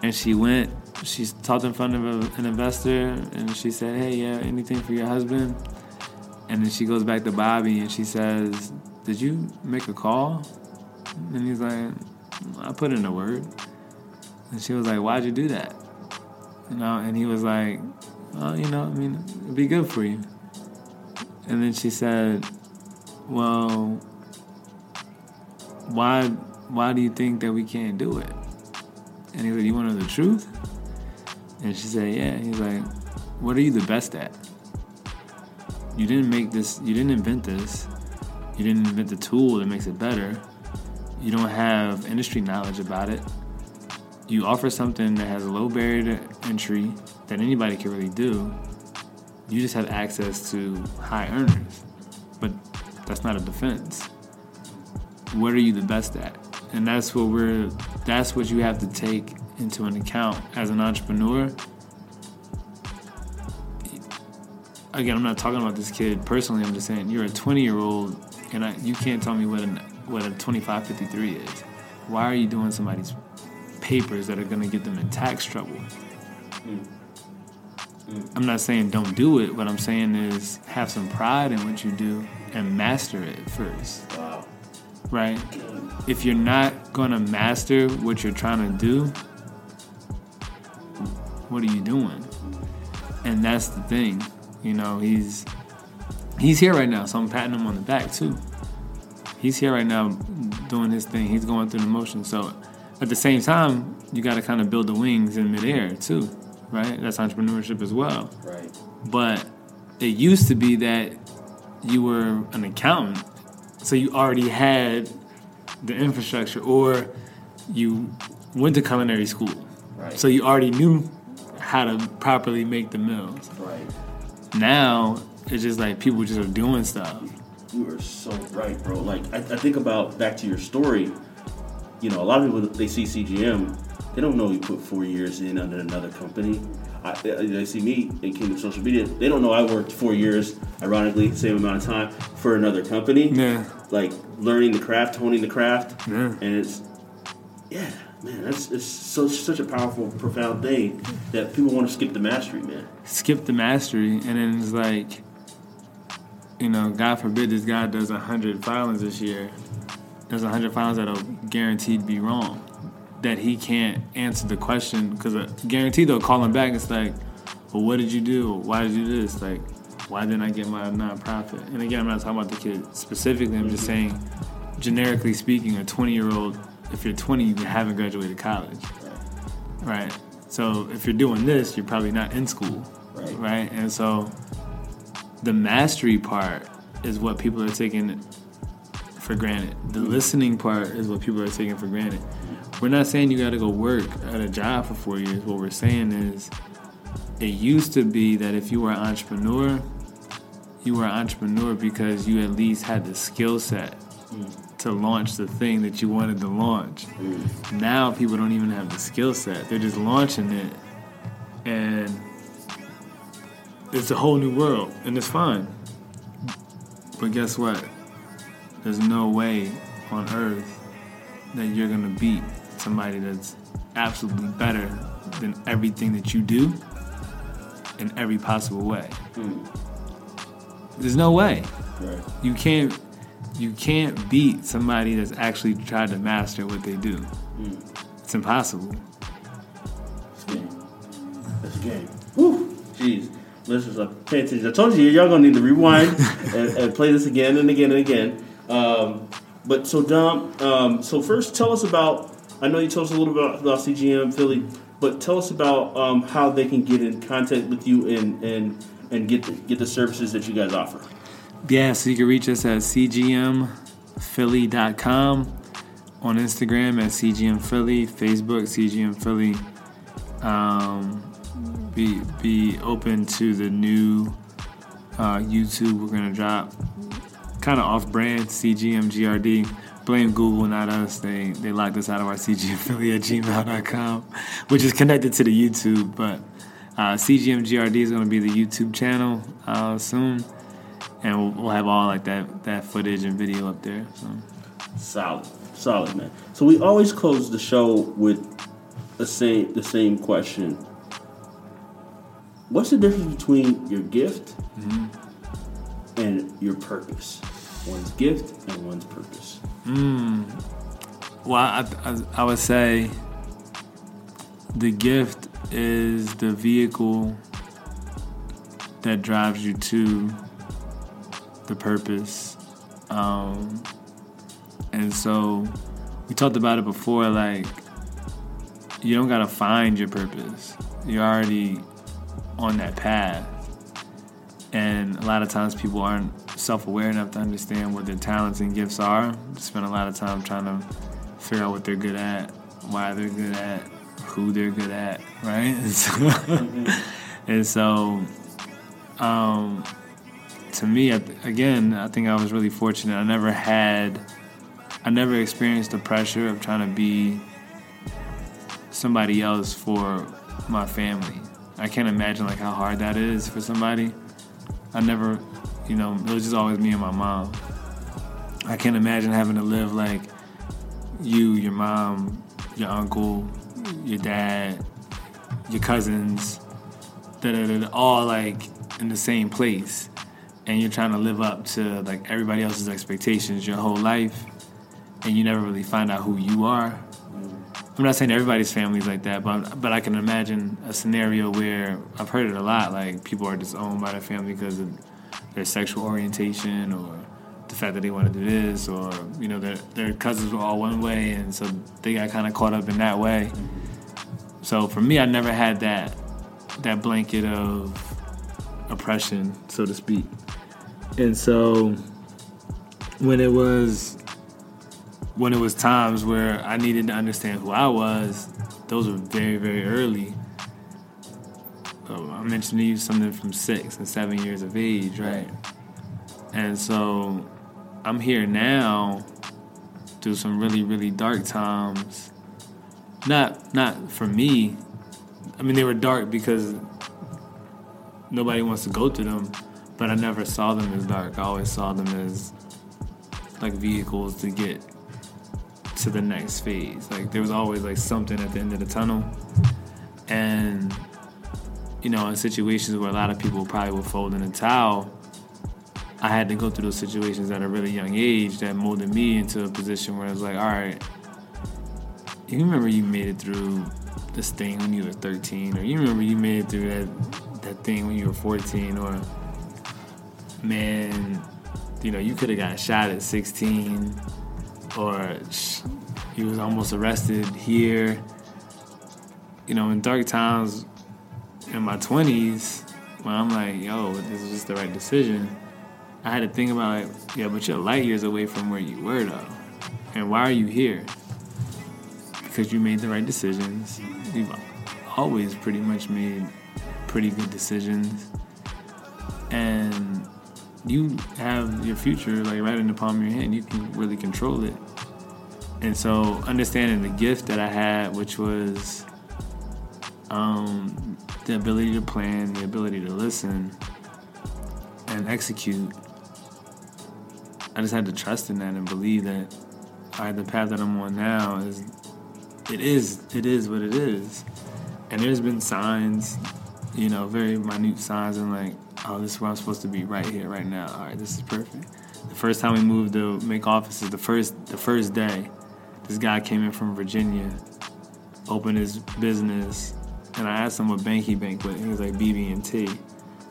And she went. She talked in front of an investor, and she said, "Hey, yeah, anything for your husband?" And then she goes back to Bobby and she says, Did you make a call? And he's like, I put in a word. And she was like, Why'd you do that? You know, and he was like, oh, you know, I mean, it'd be good for you. And then she said, well, why, why do you think that we can't do it? And he said, you want to know the truth? And she said, yeah. He's like, what are you the best at? You didn't make this, you didn't invent this. You didn't invent the tool that makes it better. You don't have industry knowledge about it. You offer something that has a low barrier to entry that anybody can really do. You just have access to high earners. But that's not a defense. What are you the best at? And that's what we're that's what you have to take into an account as an entrepreneur. Again, I'm not talking about this kid personally. I'm just saying you're a 20 year old, and I, you can't tell me what an what a 2553 is. Why are you doing somebody's papers that are going to get them in tax trouble? I'm not saying don't do it. What I'm saying is have some pride in what you do and master it first. Wow. Right? If you're not going to master what you're trying to do, what are you doing? And that's the thing. You know, he's he's here right now, so I'm patting him on the back too he's here right now doing his thing. He's going through the motions. So at the same time, you got to kind of build the wings in midair too, right? That's entrepreneurship as well. Right. But it used to be that you were an accountant, so you already had the infrastructure, or you went to culinary school, right. so you already knew how to properly make the meals. Right. Now it's just like people just are doing stuff you are so right, bro. Like I, I, think about back to your story. You know, a lot of people they see CGM, they don't know you put four years in under another company. I, they see me in Kingdom Social Media. They don't know I worked four years, ironically, the same amount of time for another company. Yeah. Like learning the craft, honing the craft. Yeah. And it's, yeah, man, that's it's so such a powerful, profound thing that people want to skip the mastery, man. Skip the mastery, and then it's like you know, God forbid this guy does 100 filings this year. There's 100 filings that'll guaranteed be wrong. That he can't answer the question because uh, guaranteed they'll call him back. It's like, well, what did you do? Why did you do this? Like, why didn't I get my nonprofit? And again, I'm not talking about the kid specifically. I'm just saying, generically speaking, a 20 year old, if you're 20, you haven't graduated college, right? So if you're doing this, you're probably not in school, right? right? And so the mastery part is what people are taking for granted. The mm-hmm. listening part is what people are taking for granted. We're not saying you got to go work at a job for four years. What we're saying is, it used to be that if you were an entrepreneur, you were an entrepreneur because you at least had the skill set mm. To launch the thing that you wanted to launch. Now people don't even have the skill set. They're just launching it and it's a whole new world, and it's fine. But guess what? There's no way on earth that you're gonna beat somebody that's absolutely better than everything that you do in every possible way. Mm. There's no way. Right. You can't you can't beat somebody that's actually tried to master what they do. Mm. It's impossible. A game. That's a game. Woo! Jeez. Listeners, uh, pay attention. I told you, y'all gonna need to rewind *laughs* and, and, play this again and again and again. Um, but so Dom, um, so first tell us about. I know you told us a little bit about, about CGM Philly, but tell us about um, how they can get in contact with you and and and get the, get the services that you guys offer. Yeah, so you can reach us at cgmphilly.com, on Instagram at cgmphilly, Facebook cgmphilly. Um, be be open to the new uh, YouTube we're gonna drop. Kind of off-brand CGMGRD. Blame Google, not us. They they locked us out of our CG affiliate gmail.com, which is connected to the YouTube. But uh, CGMGRD is gonna be the YouTube channel uh, soon, and we'll, we'll, have all like that that footage and video up there. So. Solid, solid, man. So we always close the show with the same the same question what's the difference between your gift mm-hmm. and your purpose? One's gift and one's purpose. Mm. Well, I, I, I would say the gift is the vehicle that drives you to the purpose. Um, and so we talked about it before, like you don't gotta find your purpose. You're already on that path. And a lot of times people aren't self-aware enough to understand what their talents and gifts are. Spend a lot of time trying to figure out what they're good at, why they're good at, who they're good at, right? *laughs* And so, *laughs* and so um, to me, again, I think I was really fortunate. I never had, I never experienced the pressure of trying to be somebody else for my family. I can't imagine like how hard that is for somebody. I never, you know, it was just always me and my mom. I can't imagine having to live like you, your mom, your uncle, your dad, your cousins, that are all like in the same place and you're trying to live up to like everybody else's expectations your whole life and you never really find out who you are. I'm not saying everybody's family is like that but, but i can imagine a scenario where i've heard it a lot like people are disowned by their family because of their sexual orientation or the fact that they want to do this or you know their, their cousins were all one way and so they got kind of caught up in that way. So for me i never had that that blanket of oppression so to speak and so when it was when it was times where I needed to understand who I was, those were very, very early. Oh, I mentioned to you something from six and seven years of age, right? And so I'm here now through some really, really dark times. Not not for me. I mean they were dark because nobody wants to go through them but I never saw them as dark. I always saw them as like vehicles to get to the next phase. Like there was always like something at the end of the tunnel, and you know, in situations where a lot of people probably would fold in a towel, I had to go through those situations at a really young age that molded me into a position where I was like, all right, you remember you made it through this thing when you were 13, or you remember you made it through that that thing when you were 14, or man, you know, you could have got shot at 16, or he was almost arrested here. You know, in dark times in my 20s, when I'm like, yo, this is just the right decision, I had to think about, like, yeah, but you're light years away from where you were, though. And why are you here? Because you made the right decisions. You've always pretty much made pretty good decisions. And you have your future like right in the palm of your hand. You can really control it. And so understanding the gift that I had, which was um, the ability to plan, the ability to listen, and execute. I just had to trust in that and believe that right, the path that I'm on now is it is it is what it is. And there's been signs, you know, very minute signs and like oh, this is where I'm supposed to be right here, right now. All right, this is perfect. The first time we moved to make offices, the first the first day, this guy came in from Virginia, opened his business, and I asked him what bank he banked with. He was like BB&T.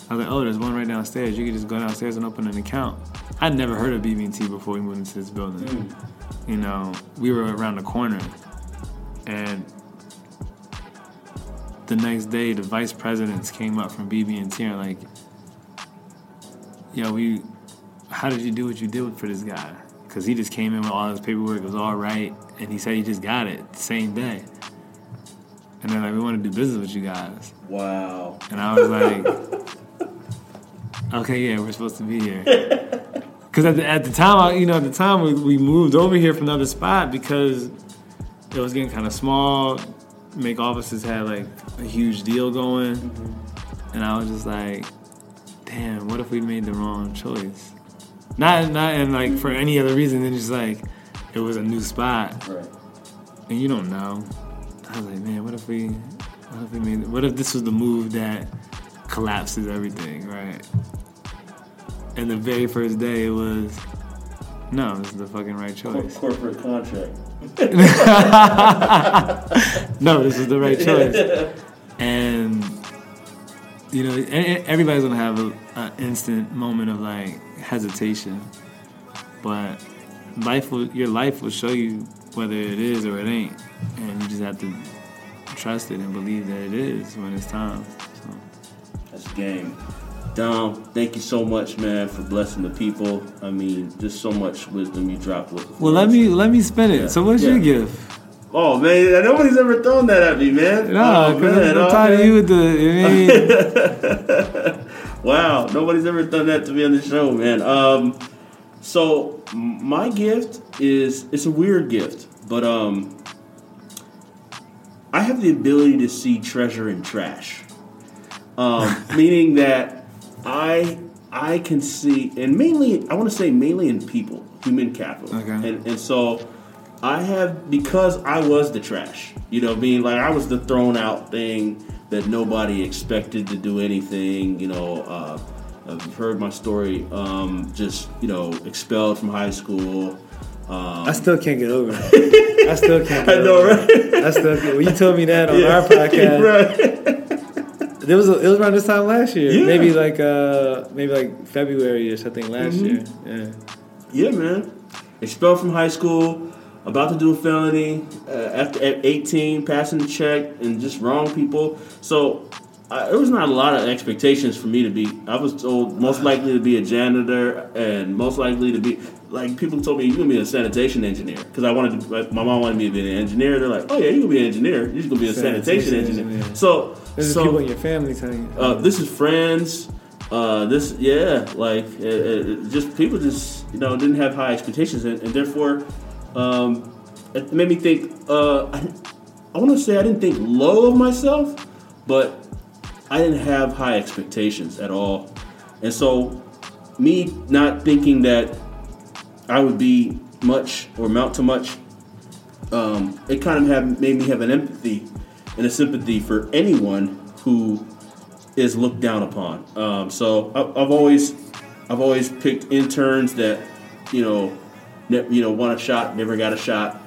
I was like, oh, there's one right downstairs. You could just go downstairs and open an account. I'd never heard of BB&T before we moved into this building. Mm. You know, we were around the corner, and the next day, the vice presidents came up from BB&T and like, yo, we, how did you do what you did for this guy? Because he just came in with all his paperwork, it was all right, and he said he just got it the same day. And they're like, we want to do business with you guys. Wow. And I was like, okay, yeah, we're supposed to be here. *laughs* Because at the, at the time, you know, at the time we, we moved over here from another spot because it was getting kind of small. Make offices had like a huge deal going, mm-hmm. and I was just like, damn, what if we made the wrong choice? Not not and like for any other reason than just like it was a new spot. Right. And you don't know. I was like, man, what if we what if we made what if this was the move that collapses everything, right? And the very first day it was no, this is the fucking right choice. Corporate contract. *laughs* no, this is the right *laughs* choice. And you know, everybody's gonna have an instant moment of like hesitation, but life will, your life will show you whether it is or it ain't, and you just have to trust it and believe that it is when it's time. So. That's game. Dom, thank you so much, man, for blessing the people. I mean, just so much wisdom you dropped with. Well, let me let me spin it. Yeah. So, what's Yeah. your gift? Oh man, nobody's ever thrown that at me, man. No, oh, because man, I'm oh, tired of you with the. I mean, *laughs* Wow, nobody's ever done that to me on the show, man. Um, so my gift is it's a weird gift, but um, I have the ability to see treasure in trash. Um, *laughs* meaning that I I can see, and mainly I want to say mainly in people, human capital, Okay. and and so. I have because I was the trash, you know, being like I was the thrown out thing that nobody expected to do anything, you know. Uh, you've heard my story, um, just you know, expelled from high school. Um, I still can't get over it. *laughs* I still can't. Get I know, over right? It. I still can't. When you told me that on *laughs* Yeah, our podcast, *laughs* right. There was a, it was around this time last year. Yeah. Mm-hmm. Maybe like uh maybe like February-ish, I think last year. Yeah. Yeah, man. Expelled from high school, about to do a felony uh, after at 18, passing the check, and just wrong people. So uh, there was not a lot of expectations for me to be. I was told most likely to be a janitor and most likely to be like people told me you're gonna be a sanitation engineer because I wanted to. like, My mom wanted me to be an engineer. They're like, oh yeah, you're gonna be an engineer. You're just gonna be a sanitation, Sanitation engineer. engineer. So There's so, people in your family telling you. uh, this is friends. Uh, this, yeah, like uh, uh, just people just you know didn't have high expectations, and, and therefore, um, it made me think. Uh, *laughs* I, I want to say I didn't think low of myself, but I didn't have high expectations at all, and so me not thinking that I would be much or amount to much, um, it kind of have made me have an empathy and a sympathy for anyone who is looked down upon. Um, so I, I've always, I've always picked interns that, you know, ne- you know, want a shot, never got a shot,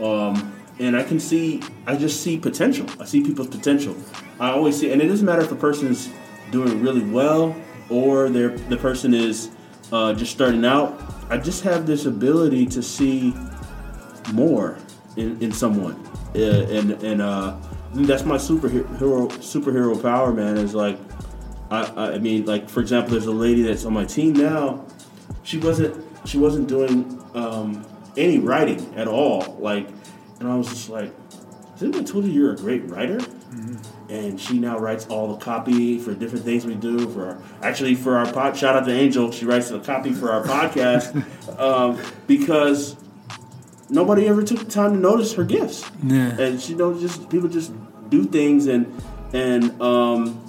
um, and I can see, I just see potential. I see people's potential. I always see, and it doesn't matter if a person is doing really well or they're, the person is uh, just starting out. I just have this ability to see more in, in someone, uh, and and uh, that's my superhero superhero power, man. Is like, I, I mean, like for example, there's a lady that's on my team now. She wasn't she wasn't doing um, any writing at all, like, and I was just like, didn't I told you you're a great writer? And she now writes all the copy for different things we do. For our, actually for our pod, shout out to Angel, she writes the copy for our podcast *laughs* um, because nobody ever took the time to notice her gifts Yeah. and she knows just people just do things and and um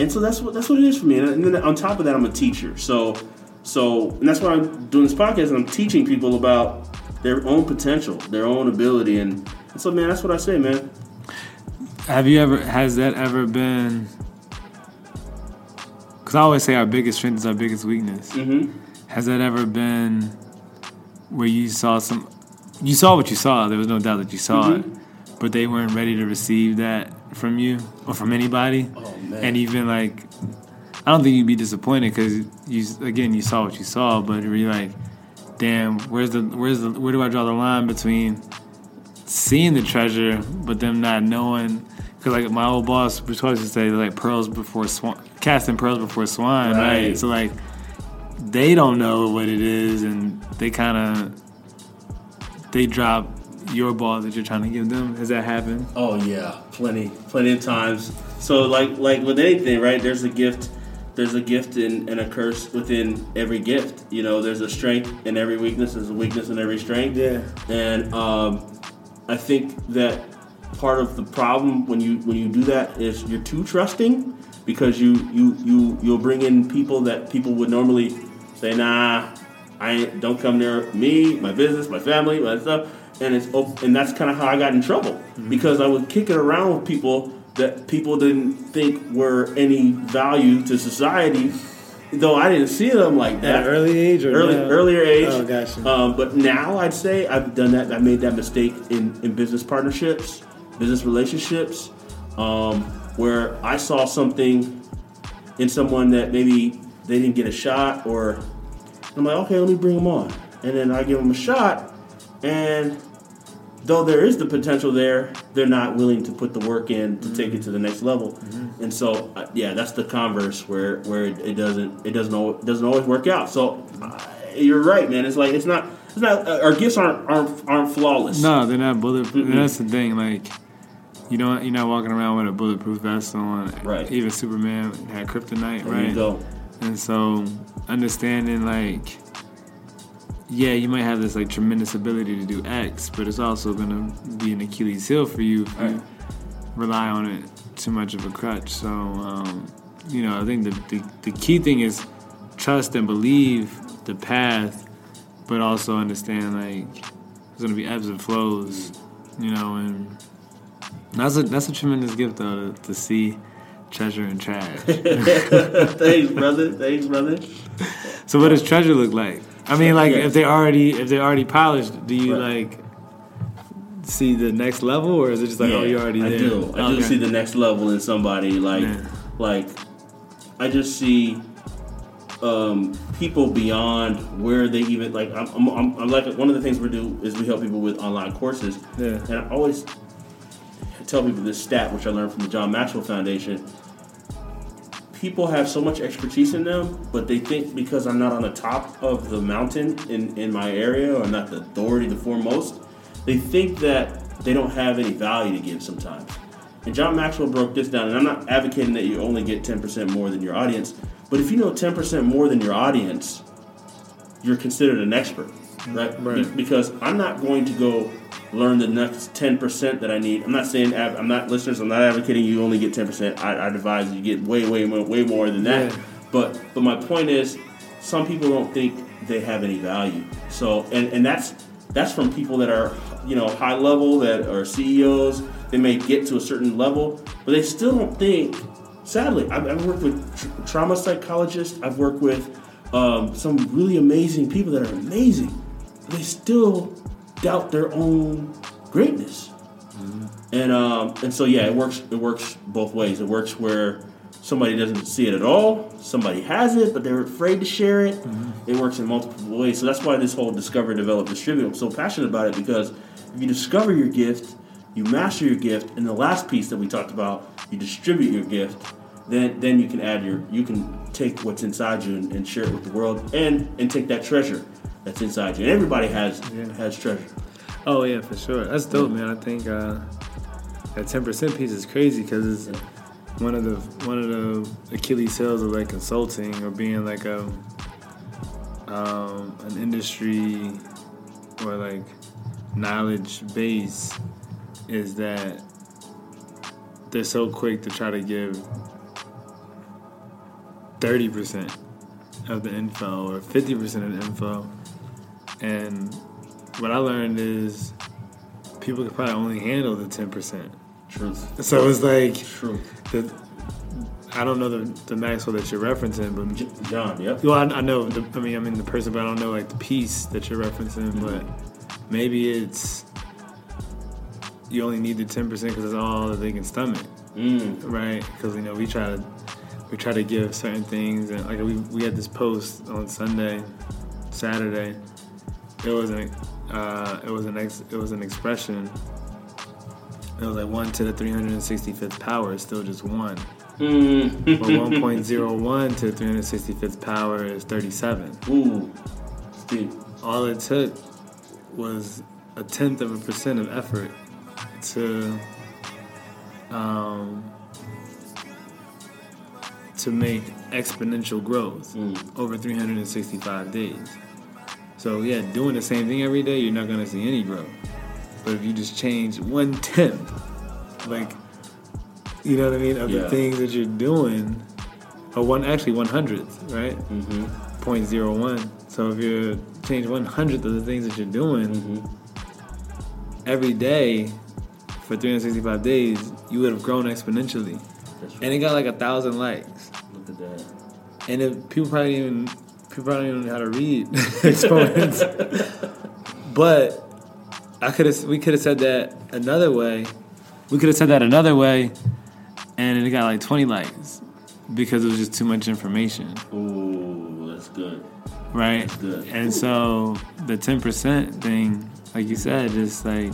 and so that's what that's what it is for me and, and then on top of that i'm a teacher so so and that's why i'm doing this podcast and i'm teaching people about their own potential their own ability and, and so man that's what i say man Have you ever? Has that ever been? Because I always say our biggest strength is our biggest weakness. mm-hmm Has that ever been where you saw some? You saw what you saw. There was no doubt that you saw Mhm. it, but they weren't ready to receive that from you or from anybody. oh man And even like, I don't think you'd be disappointed because you again you saw what you saw, but you're like, damn, where's the where's the where do I draw the line between seeing the treasure but them not knowing? Because like my old boss was always to say like pearls before swan, casting pearls before swine, right? Right. So like they don't know what it is, and they kind of they drop your ball that you're trying to give them. Has that happened? Oh yeah, plenty, plenty of times. So like like with anything, right? There's a gift, there's a gift and, and a curse within every gift. You know, there's a strength in every weakness. There's a weakness in every strength. Yeah. And um, I think that part of the problem when you when you do that is you're too trusting because you you you you'll bring in people that people would normally say, nah, I don't come near me, my business, my family, my stuff. And it's and that's kind of how I got in trouble because I would kick it around with people that people didn't think were any value to society, though I didn't see them like At that an early age or early now? earlier age. Oh, gotcha. Um, but now I'd say I've done that. I made that mistake in, in business partnerships, business relationships, um, where I saw something in someone that maybe they didn't get a shot, or I'm like, okay, let me bring them on, and then I give them a shot, and though there is the potential there, they're not willing to put the work in to take it to the next level. Mm-hmm. And so, uh, yeah, that's the converse where where it, doesn't it doesn't al- doesn't always work out. So uh, you're right, man. It's like it's not it's not uh, our gifts aren't aren't, aren't flawless. No, they're not bulletproof. Mm-hmm. That's the thing. Like you don't you're not walking around with a bulletproof vest on. Right. Even Superman had kryptonite. There right. And so understanding like yeah, you might have this like tremendous ability to do X, but it's also gonna be an Achilles heel for you if you rely on it too much of a crutch. So, um, you know, I think the, the, the key thing is trust and believe the path, but also understand like there's gonna be ebbs and flows, you know, and that's a that's a tremendous gift though to, to see treasure and trash. *laughs* Thanks, brother. Thanks, brother. So, what does treasure look like? I mean, like yes. if they already if they already polished, do you right. like see the next level, or is it just like yeah, oh you already there? I do. I okay. do see the next level in somebody. Like like I just see um, people beyond where they even like. I'm, I'm, I'm, like one of the things we do is we help people with online courses, yeah. and I always tell people this stat which I learned from the John Maxwell Foundation people have so much expertise in them, but they think because I'm not on the top of the mountain in, in my area or I'm not the authority, the foremost, they think that they don't have any value to give sometimes. And John Maxwell broke this down, and I'm not advocating that you only get 10% more than your audience, but if you know 10% more than your audience, you're considered an expert, right? right. Because I'm not going to go learn the next 10% that I need. I'm not saying, I'm not listeners, I'm not advocating you only get 10%. I, I advise you get way, way, way more than that. Yeah. But, but my point is, some people don't think they have any value. So, and, and that's, that's from people that are, you know, high level, that are CEOs. They may get to a certain level, but they still don't think. Sadly, I've, I've worked with tra- trauma psychologists. I've worked with um, some really amazing people that are amazing. They still doubt their own greatness. Mm-hmm. And um, and so yeah, it works. It works both ways. It works where somebody doesn't see it at all. Somebody has it, but they're afraid to share it. Mm-hmm. It works in multiple ways. So that's why this whole discover, develop, distribute. I'm so passionate about it because if you discover your gift, you master your gift, and the last piece that we talked about, you distribute your gift. Then then you can add your you can take what's inside you and, and share it with the world, and and take that treasure that's inside you. Everybody has yeah. has treasure. Oh yeah, for sure. That's dope, man. I think uh, that ten percent piece is crazy because it's one of the one of the Achilles heels of like consulting or being like a um, an industry or like knowledge base is that they're so quick to try to give 30% of the info or 50% of the info and what I learned is people could probably only handle the ten percent. Truth. So it's like truth. The, I don't know the, the Maxwell that you're referencing, but John, yeah. Well, I, I know. The, I mean, I mean the person, but I don't know like the piece that you're referencing. Mm-hmm. But maybe it's you only need the ten percent because it's all that they can stomach, mm. right? Because you know we try to we try to give certain things, and like we we had this post on Sunday, Saturday. It was an uh, it was an ex- it was an expression. It was like one to the 365th power is still just one. Mm. but 1.01 *laughs* to the 365th power is 37. Ooh, Steve. All it took was a tenth of a percent of effort to um, to make exponential growth mm. over 365 days. So yeah, doing the same thing every day, you're not gonna see any growth. But if you just change one *laughs* tenth, like you know what I mean, of yeah. the things that you're doing, or one actually one hundredth, right? Mm-hmm. Point zero one. So if you change one hundredth of the things that you're doing mm-hmm. every day for 365 days, you would have grown exponentially. Right. And it got like a thousand likes. Look at that. And if people probably even people don't even know how to read *laughs* exponents. but I could have, we could have said that another way. We could have said that another way. and it got like 20 likes because it was just too much information, Ooh, that's good. right? good. And so the 10% thing, like you said, just like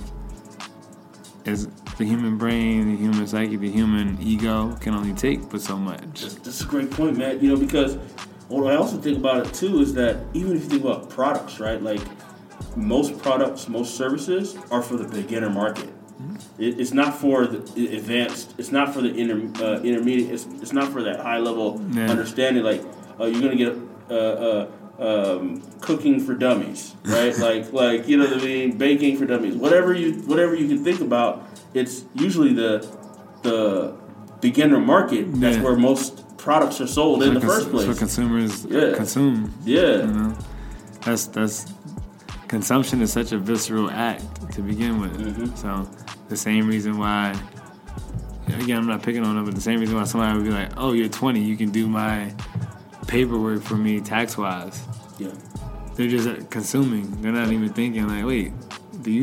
is the human brain, the human psyche, the human ego can only take but so much. That's, that's a great point, man. You know, because what I also think about it too is that even if you think about products, right? Like most products, most services are for the beginner market. It, it's not for the advanced. It's not for the inter, uh, intermediate. It's, it's not for that high level Yeah. understanding. Like uh, you're gonna get uh, uh, um, cooking for dummies, right? *laughs* like like you know what I mean, baking for dummies. Whatever you whatever you can think about. It's usually the the beginner market. That's Yeah. where most products are sold in the cons- first place. For consumers Yeah. consume. yeah. You know, that's that's consumption is such a visceral act to begin with. Mhm. So the same reason why, again, I'm not picking on them, but the same reason why somebody would be like, "Oh, you're 20, you can do my paperwork for me tax wise." Yeah. They're just uh, consuming. They're not even thinking like, "Wait, do you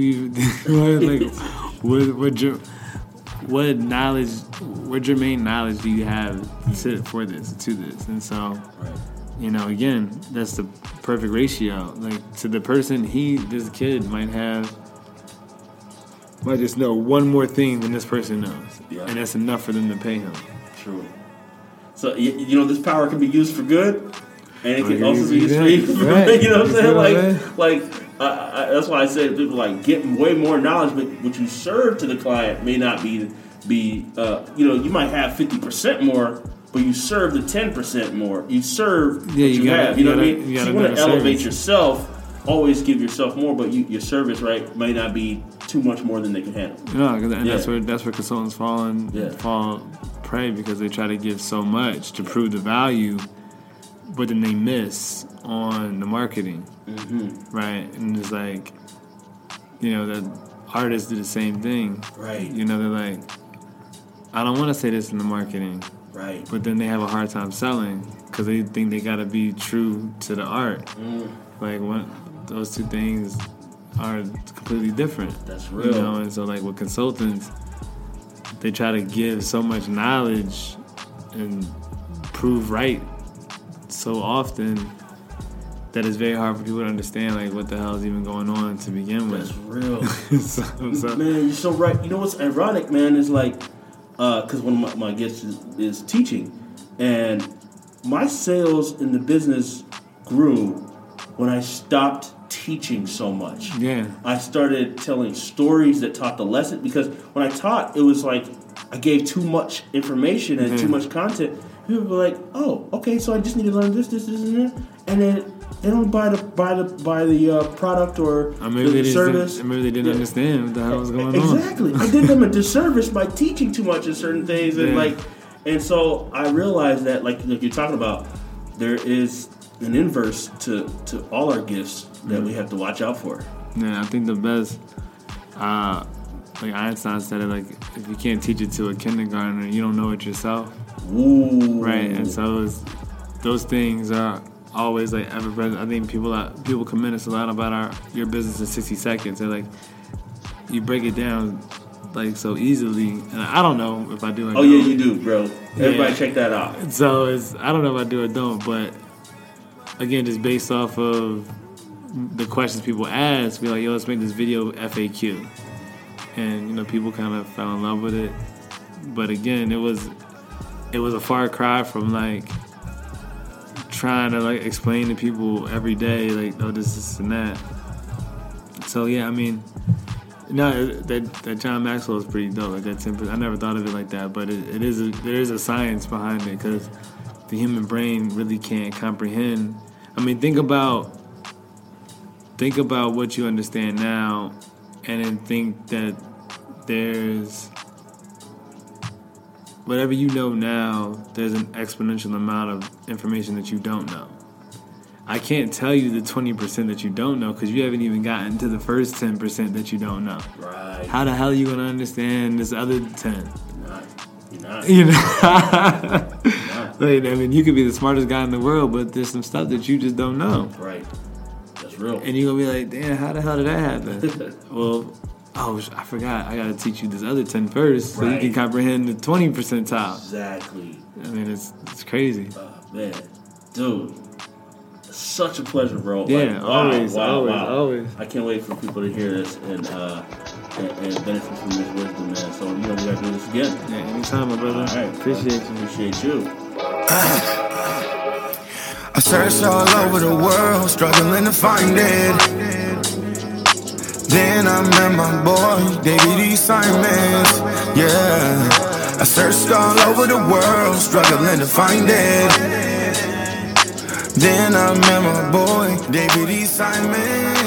even *laughs* like *laughs* what what your what knowledge, what germane knowledge do you have to, mm. for this to this?" And so you know, again, that's the perfect ratio. Like to the person, he, this kid might have, might just know one more thing than this person knows, Yeah. and that's enough for them to pay him. True. So you know this power can be used for good, and it Oh, can also be used for evil. right. *laughs* you know what I'm saying? Like, like I, I, that's why I say people like get way more knowledge, but what you serve to the client may not be be. Uh, you know, you might have fifty percent more, but you serve the ten percent more. You serve Yeah, what you you, gotta- have. You you know what I mean? you So you want to elevate service. yourself. Always give yourself more, but you, your service right may not be too much more than they can handle. 'cause- and that's Yeah. where that's where consultants fall and Yeah. fall prey because they try to give so much to prove the value, but then they miss on the marketing, Mm-hmm. right? And it's like, you know, that artists do the same thing. Right. You know, they're like, I don't want to say this in the marketing, Right. but then they have a hard time selling because they think they got to be true to the art. Mm, Like what those two things are completely different. that's real. You know, and so like with consultants, they try to give so much knowledge and prove right so often that it's very hard for people to understand like what the hell is even going on to begin with. That's real. *laughs* so, so- Man, you're so right. You know what's ironic, man, is like, because one of my, my guests is, is teaching, and my sales in the business grew when I stopped teaching so much. yeah, I started telling stories that taught the lesson because when I taught, it was like I gave too much information and too Mhm. much content. People were like, "Oh, okay, so I just need to learn this, this, this, and that," and then they don't buy the buy the buy the uh, product or or maybe the service. maybe they didn't Yeah. understand what the hell was going on. Exactly. I did them a disservice by teaching too much of certain things, and Yeah. like, and so I realized that, like, like you're talking about, there is an inverse to to all our gifts that we have to watch out for. Yeah, I think the best, uh, like Einstein said it, like if you can't teach it to a kindergartner, you don't know it yourself, Ooh, right? And so those things are always like ever present. I think people that people commend us a lot about our your business in 60 seconds. They're like, you break it down like so easily, and I don't know if I do. Or Oh yeah, you do, bro. Everybody Yeah. check that out. So it's I don't know if I do or don't, but again, just based off of the questions people ask, be like, yo, let's make this video FAQ, and you know, people kind of fell in love with it. But again, it was it was a far cry from like trying to like explain to people every day, like, oh, this, this, and that. So yeah, I mean. No, that that John Maxwell is pretty dope. Like that temper, I never thought of it like that, but it, it is a, there is a science behind it because the human brain really can't comprehend. I mean, think about think about what you understand now, and then think that there's whatever you know now. There's an exponential amount of information that you don't know. I can't tell you the 20% that you don't know because you haven't even gotten to the first 10% that you don't know. Right. How the hell are you going to understand this other 10? You're not. You're not. You know? *laughs* like, I mean, you could be the smartest guy in the world, but there's some stuff that you just don't know. Right. That's real. And you're going to be like, damn, how the hell did that happen? *laughs* well, oh, I forgot. I got to teach you this other 10 first so you can comprehend the 20 percentile. Exactly. I mean, it's it's crazy. Oh, man, dude, such a pleasure, bro. Yeah, wow, always, wow, always, wow. always. I can't wait for people to hear this and uh, and, and benefit from this wisdom, man. So you know we gotta do this again. Yeah, anytime, my brother. All right, Appreciate you. Appreciate you. I searched all over the world, struggling to find it. Then I met my boy, David. Simons. Yeah. I searched all over the world, struggling to find it. Then I met my boy, David. Simons.